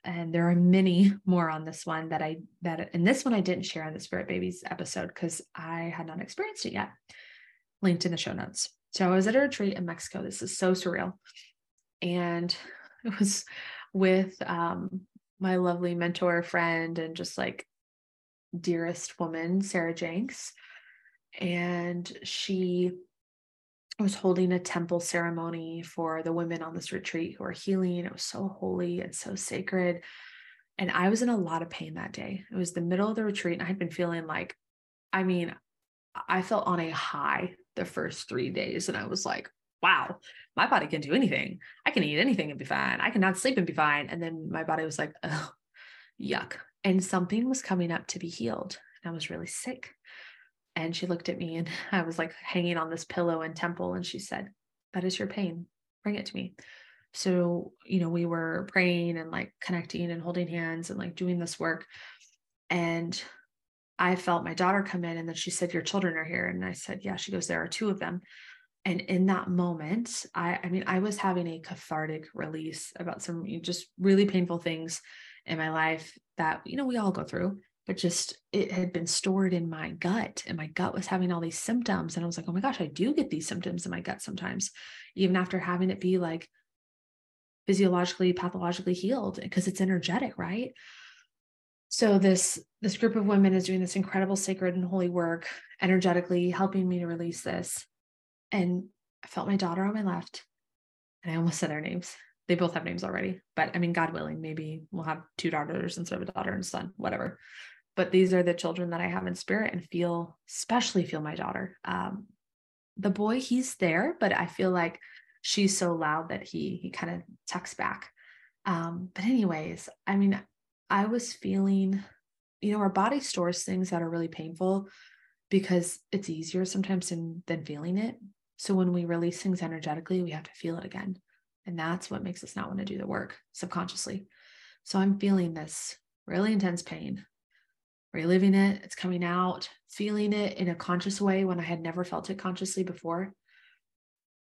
And there are many more on this one that I, that, and this one I didn't share on the Spirit Babies episode because I had not experienced it yet. Linked in the show notes. So I was at a retreat in Mexico. This is so surreal. And it was with um, my lovely mentor friend and just like dearest woman, Sarah Jenks. And she was holding a temple ceremony for the women on this retreat who are healing. It was so holy and so sacred. And I was in a lot of pain that day. It was the middle of the retreat, and I had been feeling like, I mean, I felt on a high the first three days. And I was like, wow, my body can do anything. I can eat anything and be fine. I can not sleep and be fine. And then my body was like, oh, yuck. And something was coming up to be healed. And I was really sick. And she looked at me and I was like hanging on this pillow in temple. And she said, That is your pain. Bring it to me. So, you know, we were praying and like connecting and holding hands and like doing this work. And I felt my daughter come in and then she said, Your children are here. And I said, Yeah. She goes, There are two of them and in that moment i i mean i was having a cathartic release about some just really painful things in my life that you know we all go through but just it had been stored in my gut and my gut was having all these symptoms and i was like oh my gosh i do get these symptoms in my gut sometimes even after having it be like physiologically pathologically healed because it's energetic right? So this this group of women is doing this incredible sacred and holy work energetically helping me to release this and I felt my daughter on my left. And I almost said their names. They both have names already, but I mean, God willing, maybe we'll have two daughters instead of a daughter and son, whatever. But these are the children that I have in spirit and feel, especially feel my daughter. Um, the boy, he's there, but I feel like she's so loud that he he kind of tucks back. Um, but anyways, I mean, I was feeling, you know, our body stores things that are really painful because it's easier sometimes than, than feeling it. So when we release things energetically, we have to feel it again. And that's what makes us not want to do the work subconsciously. So I'm feeling this really intense pain, reliving it. It's coming out, feeling it in a conscious way when I had never felt it consciously before.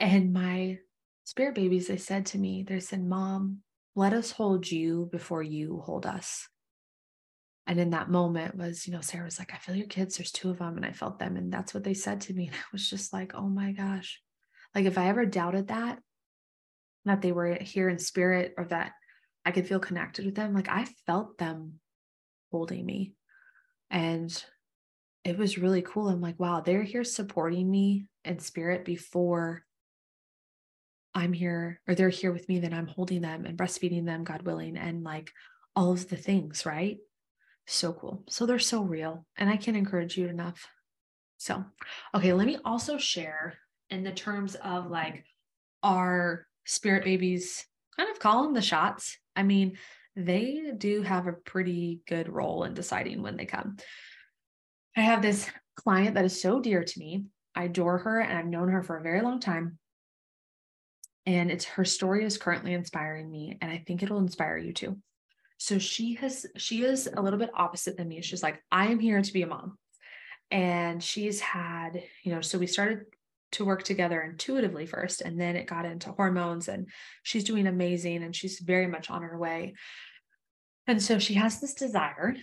And my spirit babies, they said to me, they said, Mom, let us hold you before you hold us. And in that moment was, you know, Sarah was like, I feel your kids, there's two of them. And I felt them. And that's what they said to me. And I was just like, oh my gosh. Like if I ever doubted that, that they were here in spirit or that I could feel connected with them, like I felt them holding me. And it was really cool. I'm like, wow, they're here supporting me in spirit before I'm here, or they're here with me, then I'm holding them and breastfeeding them, God willing, and like all of the things, right? So cool. So they're so real, and I can't encourage you enough. So, okay, let me also share in the terms of like our spirit babies kind of calling the shots. I mean, they do have a pretty good role in deciding when they come. I have this client that is so dear to me. I adore her and I've known her for a very long time. And it's her story is currently inspiring me, and I think it'll inspire you too. So she has, she is a little bit opposite than me. She's like, I am here to be a mom. And she's had, you know, so we started to work together intuitively first, and then it got into hormones, and she's doing amazing and she's very much on her way. And so she has this desire.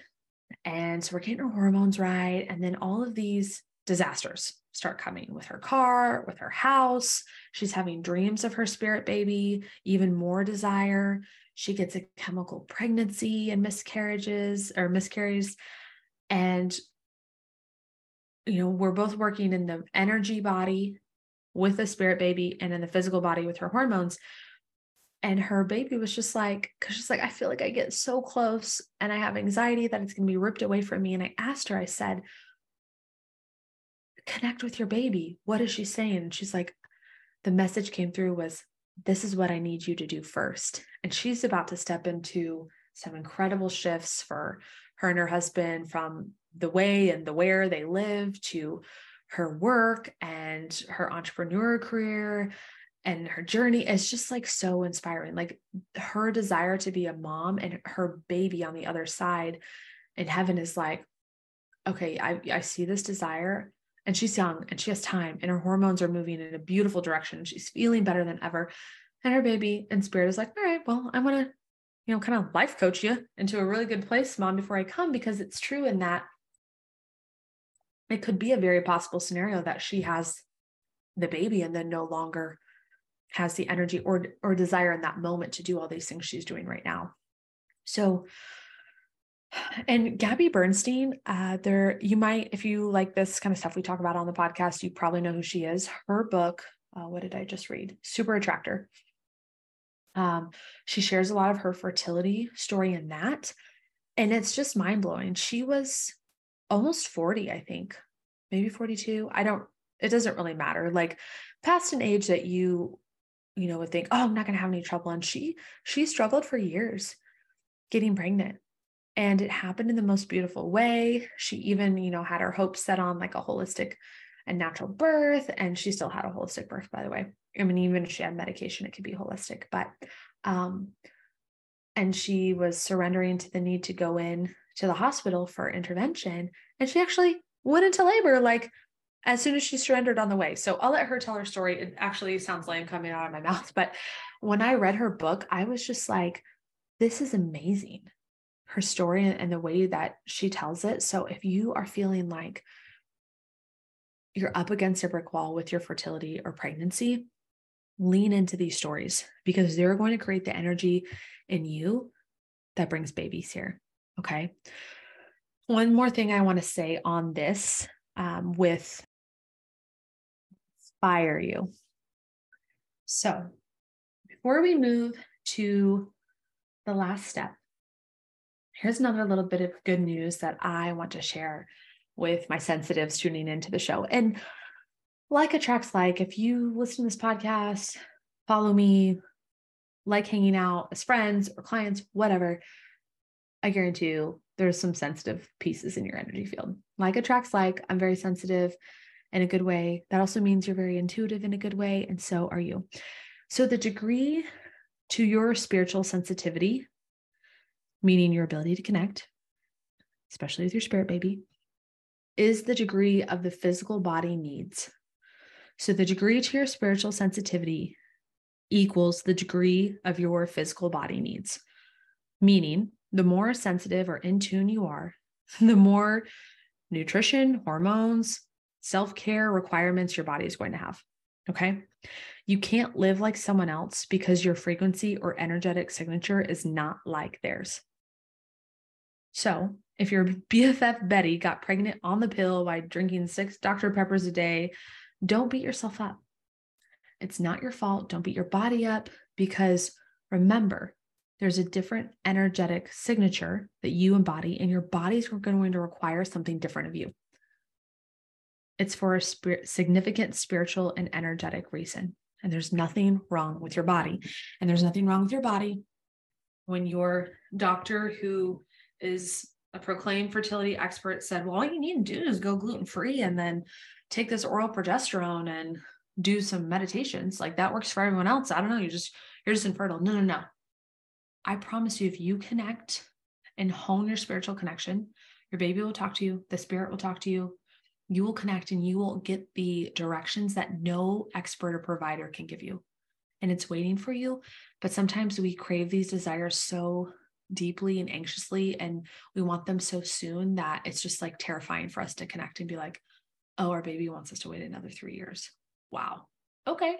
And so we're getting her hormones right. And then all of these disasters start coming with her car, with her house. She's having dreams of her spirit baby, even more desire. She gets a chemical pregnancy and miscarriages or miscarries. And, you know, we're both working in the energy body with the spirit baby and in the physical body with her hormones. And her baby was just like, because she's like, I feel like I get so close and I have anxiety that it's going to be ripped away from me. And I asked her, I said, connect with your baby. What is she saying? And she's like, the message came through was, this is what I need you to do first. And she's about to step into some incredible shifts for her and her husband from the way and the where they live to her work and her entrepreneur career and her journey is just like so inspiring. Like her desire to be a mom and her baby on the other side in heaven is like, okay, I, I see this desire and she's young and she has time and her hormones are moving in a beautiful direction. She's feeling better than ever. And her baby and spirit is like, all right, well, I'm going to, you know, kind of life coach you into a really good place, mom, before I come, because it's true in that it could be a very possible scenario that she has the baby and then no longer has the energy or or desire in that moment to do all these things she's doing right now. So and Gabby Bernstein, uh, there you might, if you like this kind of stuff we talk about on the podcast, you probably know who she is. Her book, uh, what did I just read? Super Attractor. Um, she shares a lot of her fertility story in that, and it's just mind blowing. She was almost 40, I think, maybe 42. I don't, it doesn't really matter. Like past an age that you, you know, would think, oh, I'm not going to have any trouble. And she, she struggled for years getting pregnant and it happened in the most beautiful way. She even, you know, had her hopes set on like a holistic and natural birth. And she still had a holistic birth, by the way. I mean, even if she had medication, it could be holistic. But um, and she was surrendering to the need to go in to the hospital for intervention. And she actually went into labor like as soon as she surrendered on the way. So I'll let her tell her story. It actually sounds lame coming out of my mouth. But when I read her book, I was just like, this is amazing her story and the way that she tells it. So if you are feeling like you're up against a brick wall with your fertility or pregnancy, lean into these stories because they're going to create the energy in you that brings babies here. Okay. One more thing I want to say on this um, with inspire you. So before we move to the last step, here's another little bit of good news that I want to share with my sensitives tuning into the show. And like attracts like, if you listen to this podcast, follow me, like hanging out as friends or clients, whatever, I guarantee you there's some sensitive pieces in your energy field. Like attracts like, I'm very sensitive in a good way. That also means you're very intuitive in a good way. And so are you. So the degree to your spiritual sensitivity meaning your ability to connect, especially with your spirit baby, is the degree of the physical body needs. So the degree to your spiritual sensitivity equals the degree of your physical body needs, meaning the more sensitive or in tune you are, the more nutrition, hormones, self care requirements your body is going to have. Okay. You can't live like someone else because your frequency or energetic signature is not like theirs. So, if your BFF Betty got pregnant on the pill by drinking six Dr. Peppers a day, don't beat yourself up. It's not your fault. Don't beat your body up because remember, there's a different energetic signature that you embody, and your body's going to require something different of you. It's for a significant spiritual and energetic reason. And there's nothing wrong with your body. And there's nothing wrong with your body when your doctor who is a proclaimed fertility expert said, well, all you need to do is go gluten free and then take this oral progesterone and do some meditations. Like that works for everyone else. I don't know. You're just, you're just infertile. No, no, no. I promise you, if you connect and hone your spiritual connection, your baby will talk to you, the spirit will talk to you, you will connect and you will get the directions that no expert or provider can give you. And it's waiting for you. But sometimes we crave these desires so deeply and anxiously and we want them so soon that it's just like terrifying for us to connect and be like oh, our baby wants us to wait another three years. Wow. Okay.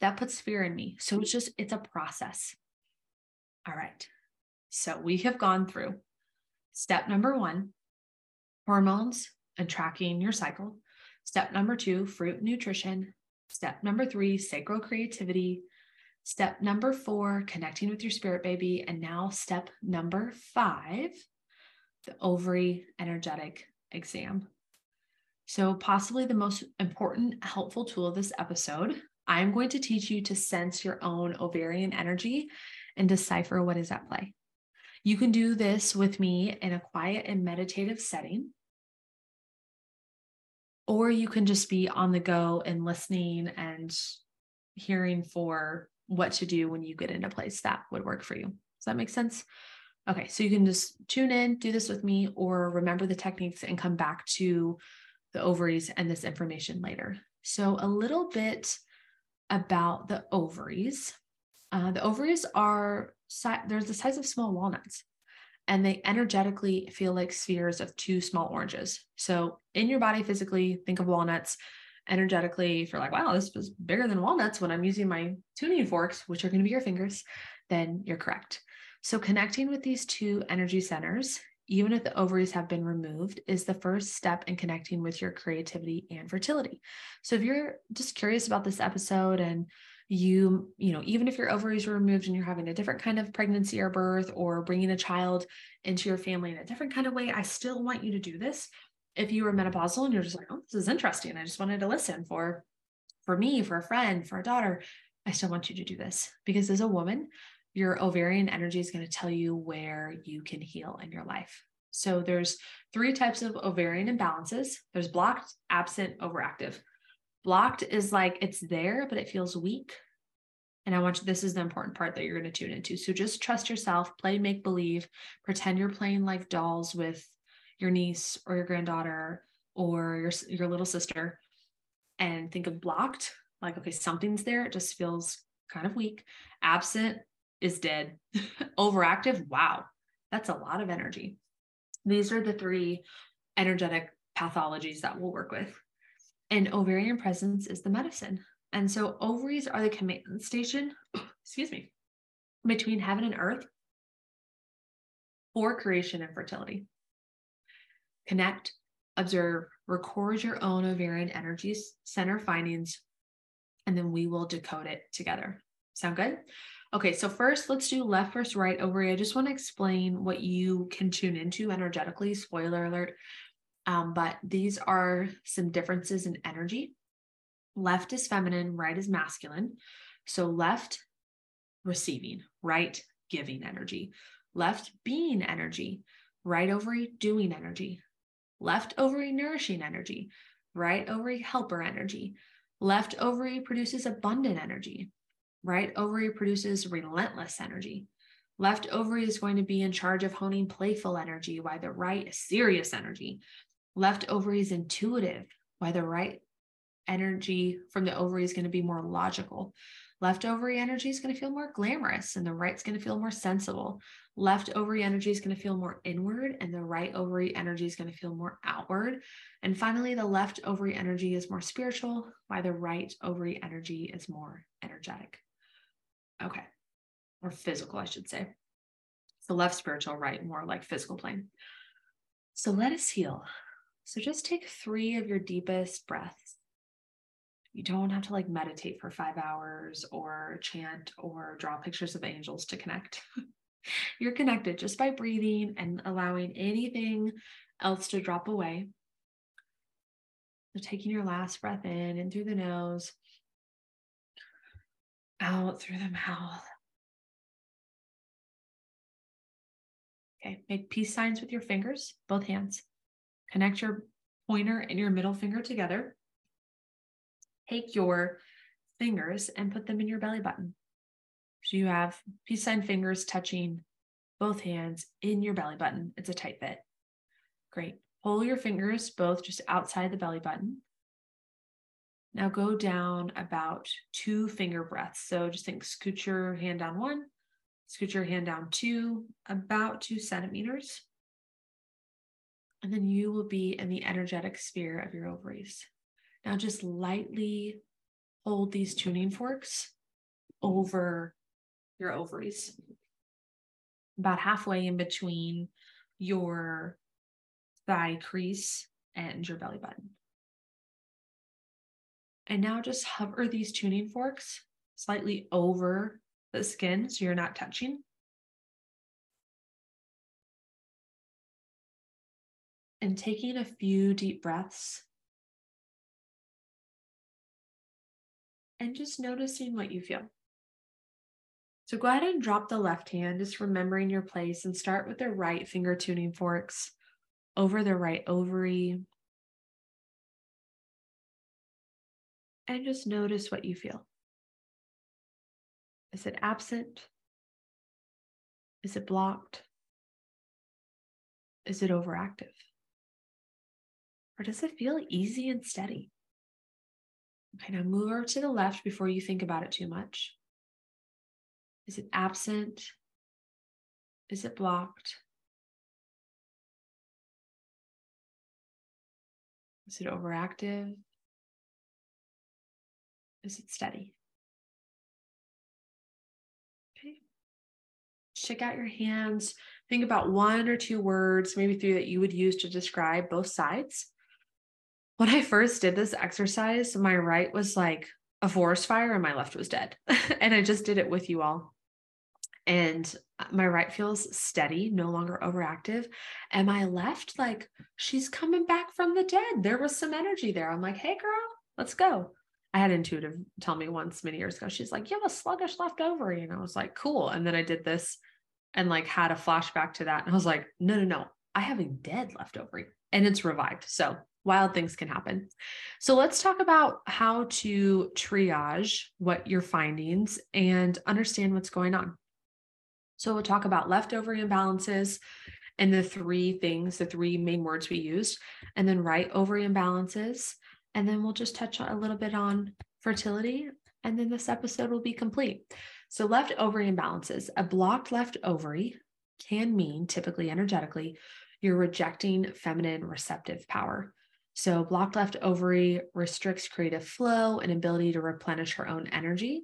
That puts fear in me. So it's just, it's a process. All right. So we have gone through step number one hormones and tracking your cycle. Step number two, fruit nutrition. Step number three, sacral creativity. Step number four, connecting with your spirit baby. And now step number five, the ovary energetic exam. So, possibly the most important, helpful tool of this episode, I'm going to teach you to sense your own ovarian energy and decipher what is at play. You can do this with me in a quiet and meditative setting, or you can just be on the go and listening and hearing for what to do when you get into place that would work for you. Does that make sense? Okay, so you can just tune in, do this with me, or remember the techniques and come back to the ovaries and this information later. So, a little bit about the ovaries. Uh, the ovaries are they're the size of small walnuts, and they energetically feel like spheres of two small oranges. So, in your body physically, think of walnuts. Energetically, if you're like, wow, this was bigger than walnuts when I'm using my tuning forks, which are going to be your fingers, then you're correct. So, connecting with these two energy centers even if the ovaries have been removed, is the first step in connecting with your creativity and fertility. So if you're just curious about this episode and you, you know, even if your ovaries were removed and you're having a different kind of pregnancy or birth or bringing a child into your family in a different kind of way, I still want you to do this. If you were menopausal and you're just like, oh, this is interesting. I just wanted to listen for, for me, for a friend, for a daughter. I still want you to do this because as a woman, your ovarian energy is going to tell you where you can heal in your life. So there's three types of ovarian imbalances. There's blocked, absent, overactive. Blocked is like it's there, but it feels weak. And I want you, this is the important part that you're going to tune into. So just trust yourself, play make believe, pretend you're playing like dolls with your niece or your granddaughter or your, your little sister and think of blocked, like, okay, something's there. It just feels kind of weak. Absent, is dead. Overactive, wow, that's a lot of energy. These are the three energetic pathologies that we'll work with. And ovarian presence is the medicine. And so ovaries are the command station, excuse me, between heaven and earth for creation and fertility. Connect, observe, record your own ovarian energies, center findings, and then we will decode it together. Sound good? Okay, so first let's do left versus right ovary. I just want to explain what you can tune into energetically. Spoiler alert. Um, but these are some differences in energy. Left is feminine, right is masculine. So left receiving, right giving energy, left being energy, right ovary doing energy, left ovary nourishing energy, right ovary helper energy, left ovary produces abundant energy, right ovary produces relentless energy. Left ovary is going to be in charge of honing playful energy, while the right is serious energy. Left ovary is intuitive, while the right energy from the ovary is going to be more logical. Left ovary energy is going to feel more glamorous, and the right's going to feel more sensible. Left ovary energy is going to feel more inward, and the right ovary energy is going to feel more outward. And finally, the left ovary energy is more spiritual, while the right ovary energy is more energetic. Okay. Or physical, I should say. So left spiritual, right, more like physical plane. So let us heal. So just take three of your deepest breaths. You don't have to like meditate for five hours or chant or draw pictures of angels to connect. You're connected just by breathing and allowing anything else to drop away. So taking your last breath in and through the nose out through the mouth. Okay, make peace signs with your fingers, both hands. Connect your pointer and your middle finger together. Take your fingers and put them in your belly button. So you have peace sign fingers touching both hands in your belly button. It's a tight fit. Great. Pull your fingers both just outside the belly button. Now go down about two finger breaths. So just think scoot your hand down one, scoot your hand down two, about two centimeters. And then you will be in the energetic sphere of your ovaries. Now, just lightly hold these tuning forks over your ovaries, about halfway in between your thigh crease and your belly button. And now just hover these tuning forks slightly over the skin so you're not touching. And taking a few deep breaths. And just noticing what you feel. So go ahead and drop the left hand, just remembering your place, and start with the right finger tuning forks over the right ovary. And just notice what you feel. Is it absent? Is it blocked? Is it overactive? Or does it feel easy and steady? Okay, now move over to the left before you think about it too much. Is it absent? Is it blocked? Is it overactive? Is it steady? check out your hands. Think about one or two words, maybe three that you would use to describe both sides. When I first did this exercise, my right was like a forest fire and my left was dead. and I just did it with you all. And uh, my right feels steady, no longer overactive. And my left, like, she's coming back from the dead. There was some energy there. I'm like, hey, girl, let's go. I had intuitive tell me once many years ago, she's like, you have a sluggish left ovary. And I was like, cool. And then I did this and like had a flashback to that. And I was like, no, no, no, I have a dead left ovary and it's revived. So wild things can happen. So let's talk about how to triage what your findings and understand what's going on. So we'll talk about left ovary imbalances and the three things, the three main words we used, and then right ovary imbalances. And then we'll just touch a little bit on fertility. And then this episode will be complete. So, left ovary imbalances, a blocked left ovary can mean, typically energetically, you're rejecting feminine receptive power. So, blocked left ovary restricts creative flow and ability to replenish her own energy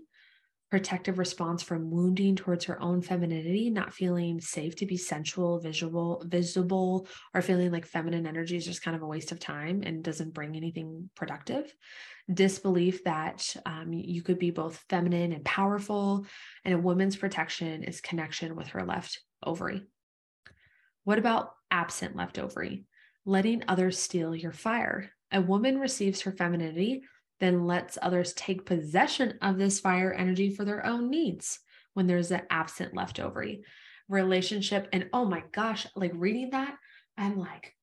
protective response from wounding towards her own femininity, not feeling safe to be sensual, visual, visible, or feeling like feminine energy is just kind of a waste of time and doesn't bring anything productive. Disbelief that um, you could be both feminine and powerful, and a woman's protection is connection with her left ovary. What about absent left ovary? Letting others steal your fire. A woman receives her femininity then lets others take possession of this fire energy for their own needs when there's an absent left ovary relationship. And oh my gosh, like reading that, I'm like,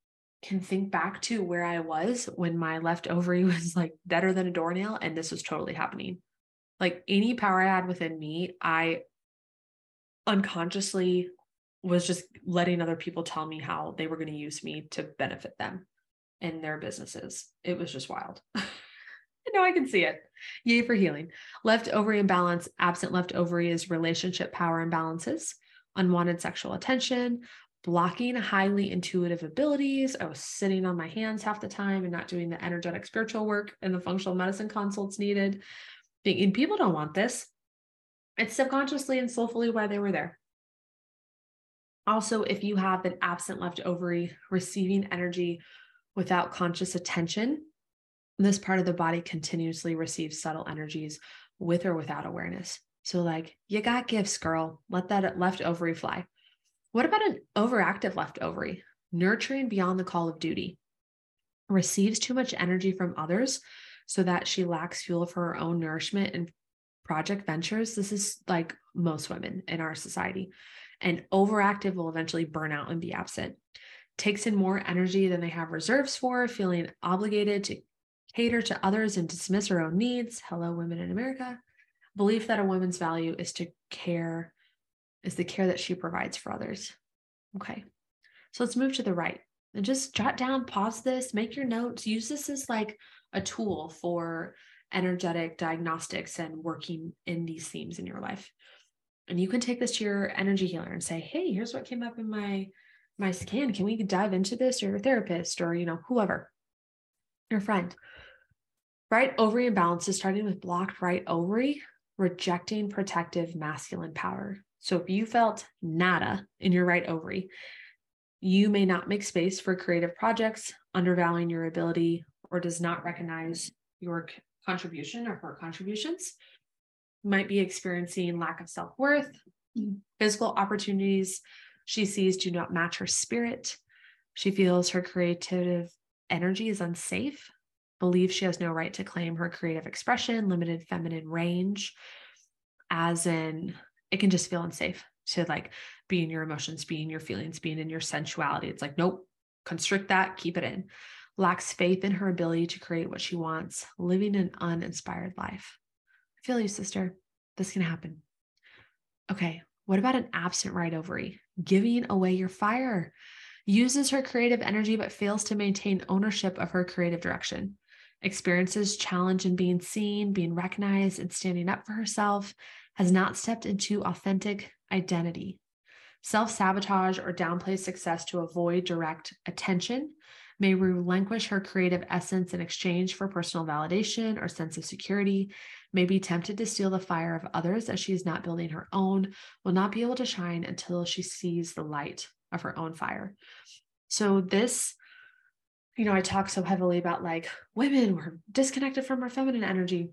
can think back to where I was when my left ovary was like better than a doornail. And this was totally happening. Like any power I had within me, I unconsciously was just letting other people tell me how they were going to use me to benefit them in their businesses. It was just wild. know I can see it. Yay for healing. Left ovary imbalance, absent left ovary is relationship power imbalances, unwanted sexual attention, blocking highly intuitive abilities. I was sitting on my hands half the time and not doing the energetic spiritual work and the functional medicine consults needed. And people don't want this. It's subconsciously and soulfully why they were there. Also, if you have an absent left ovary receiving energy without conscious attention, this part of the body continuously receives subtle energies with or without awareness. So, like, you got gifts, girl. Let that left ovary fly. What about an overactive left ovary? Nurturing beyond the call of duty, receives too much energy from others so that she lacks fuel for her own nourishment and project ventures. This is like most women in our society. And overactive will eventually burn out and be absent. Takes in more energy than they have reserves for, feeling obligated to cater to others and dismiss her own needs. Hello, women in America. Belief that a woman's value is to care, is the care that she provides for others. Okay. So let's move to the right and just jot down, pause this, make your notes, use this as like a tool for energetic diagnostics and working in these themes in your life. And you can take this to your energy healer and say, hey, here's what came up in my my scan. Can we dive into this or your therapist or, you know, whoever, your friend? Right ovary imbalance is starting with blocked right ovary, rejecting protective masculine power. So if you felt nada in your right ovary, you may not make space for creative projects, undervaluing your ability, or does not recognize your contribution or her contributions. Might be experiencing lack of self worth, mm. physical opportunities she sees do not match her spirit. She feels her creative energy is unsafe, believes she has no right to claim her creative expression, limited feminine range, as in it can just feel unsafe to like be in your emotions, be in your feelings, being in your sensuality. It's like, nope, constrict that, keep it in. Lacks faith in her ability to create what she wants, living an uninspired life. Feel you, sister. This can happen. Okay, what about an absent right ovary? Giving away your fire. Uses her creative energy but fails to maintain ownership of her creative direction. Experiences challenge in being seen, being recognized, and standing up for herself. Has not stepped into authentic identity. Self sabotage or downplay success to avoid direct attention may relinquish her creative essence in exchange for personal validation or sense of security, may be tempted to steal the fire of others as she is not building her own, will not be able to shine until she sees the light of her own fire. So, this, you know, I talk so heavily about like women were disconnected from our feminine energy,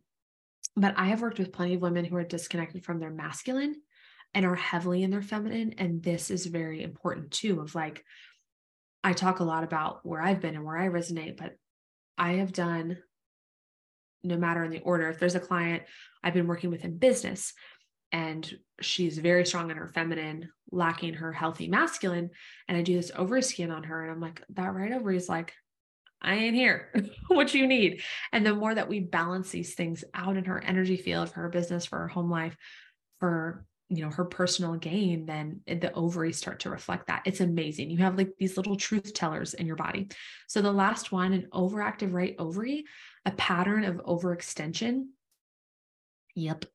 but I have worked with plenty of women who are disconnected from their masculine and are heavily in their feminine. And this is very important too, of like, I talk a lot about where I've been and where I resonate, but I have done no matter in the order. If there's a client I've been working with in business and she's very strong in her feminine, lacking her healthy masculine, and I do this ovary scan on her, and I'm like, that right ovary is like, I ain't here. what you need. And the more that we balance these things out in her energy field for her business, for her home life, for you know her personal gain then the ovaries start to reflect that. It's amazing. You have like these little truth tellers in your body. So the last one an overactive right ovary a pattern of overextension. Yep.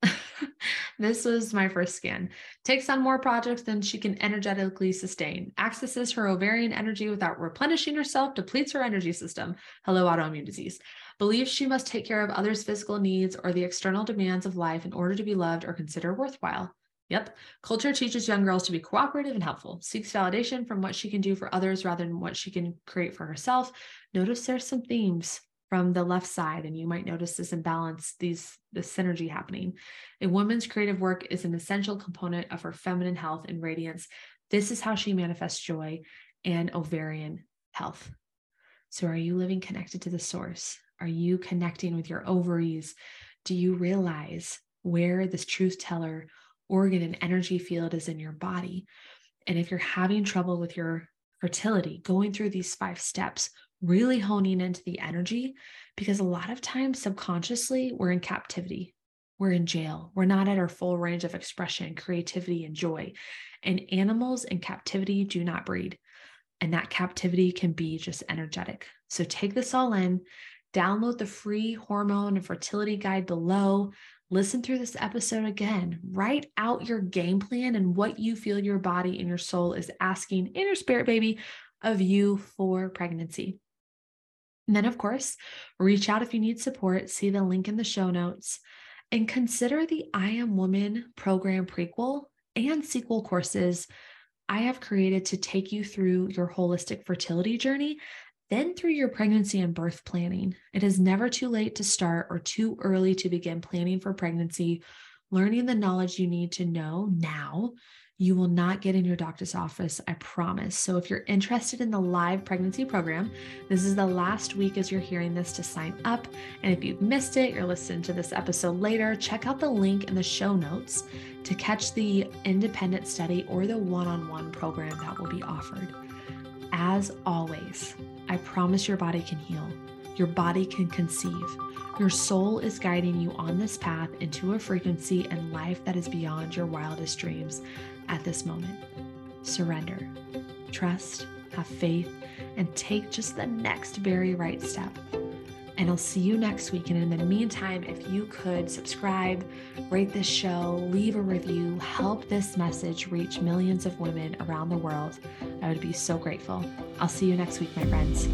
This was my first scan. Takes on more projects than she can energetically sustain. Accesses her ovarian energy without replenishing herself depletes her energy system. Hello autoimmune disease. Believes she must take care of others physical needs or the external demands of life in order to be loved or considered worthwhile Yep. Culture teaches young girls to be cooperative and helpful, seeks validation from what she can do for others rather than what she can create for herself. Notice there's some themes from the left side, and you might notice this imbalance, these the synergy happening. A woman's creative work is an essential component of her feminine health and radiance. This is how she manifests joy and ovarian health. So, are you living connected to the source? Are you connecting with your ovaries? Do you realize where this truth teller organ and energy field is in your body. And if you're having trouble with your fertility, going through these five steps, really honing into the energy, because a lot of times subconsciously we're in captivity. We're in jail. We're not at our full range of expression, creativity, and joy. And animals in captivity do not breed. And that captivity can be just energetic. So take this all in, download the free hormone and fertility guide below listen through this episode again. Write out your game plan and what you feel your body and your soul is asking in your spirit baby of you for pregnancy. And then, of course, reach out if you need support. See the link in the show notes and consider the I Am Woman program prequel and sequel courses I have created to take you through your holistic fertility journey then, through your pregnancy and birth planning, it is never too late to start or too early to begin planning for pregnancy, learning the knowledge you need to know now. You will not get in your doctor's office, I promise. So, if you're interested in the live pregnancy program, this is the last week as you're hearing this to sign up. And if you've missed it, you're listening to this episode later, check out the link in the show notes to catch the independent study or the one on one program that will be offered. As always, I promise your body can heal. Your body can conceive. Your soul is guiding you on this path into a frequency and life that is beyond your wildest dreams at this moment. Surrender, trust, have faith, and take just the next very right step. And I'll see you next week. And in the meantime, if you could subscribe, rate this show, leave a review, help this message reach millions of women around the world, I would be so grateful. I'll see you next week, my friends.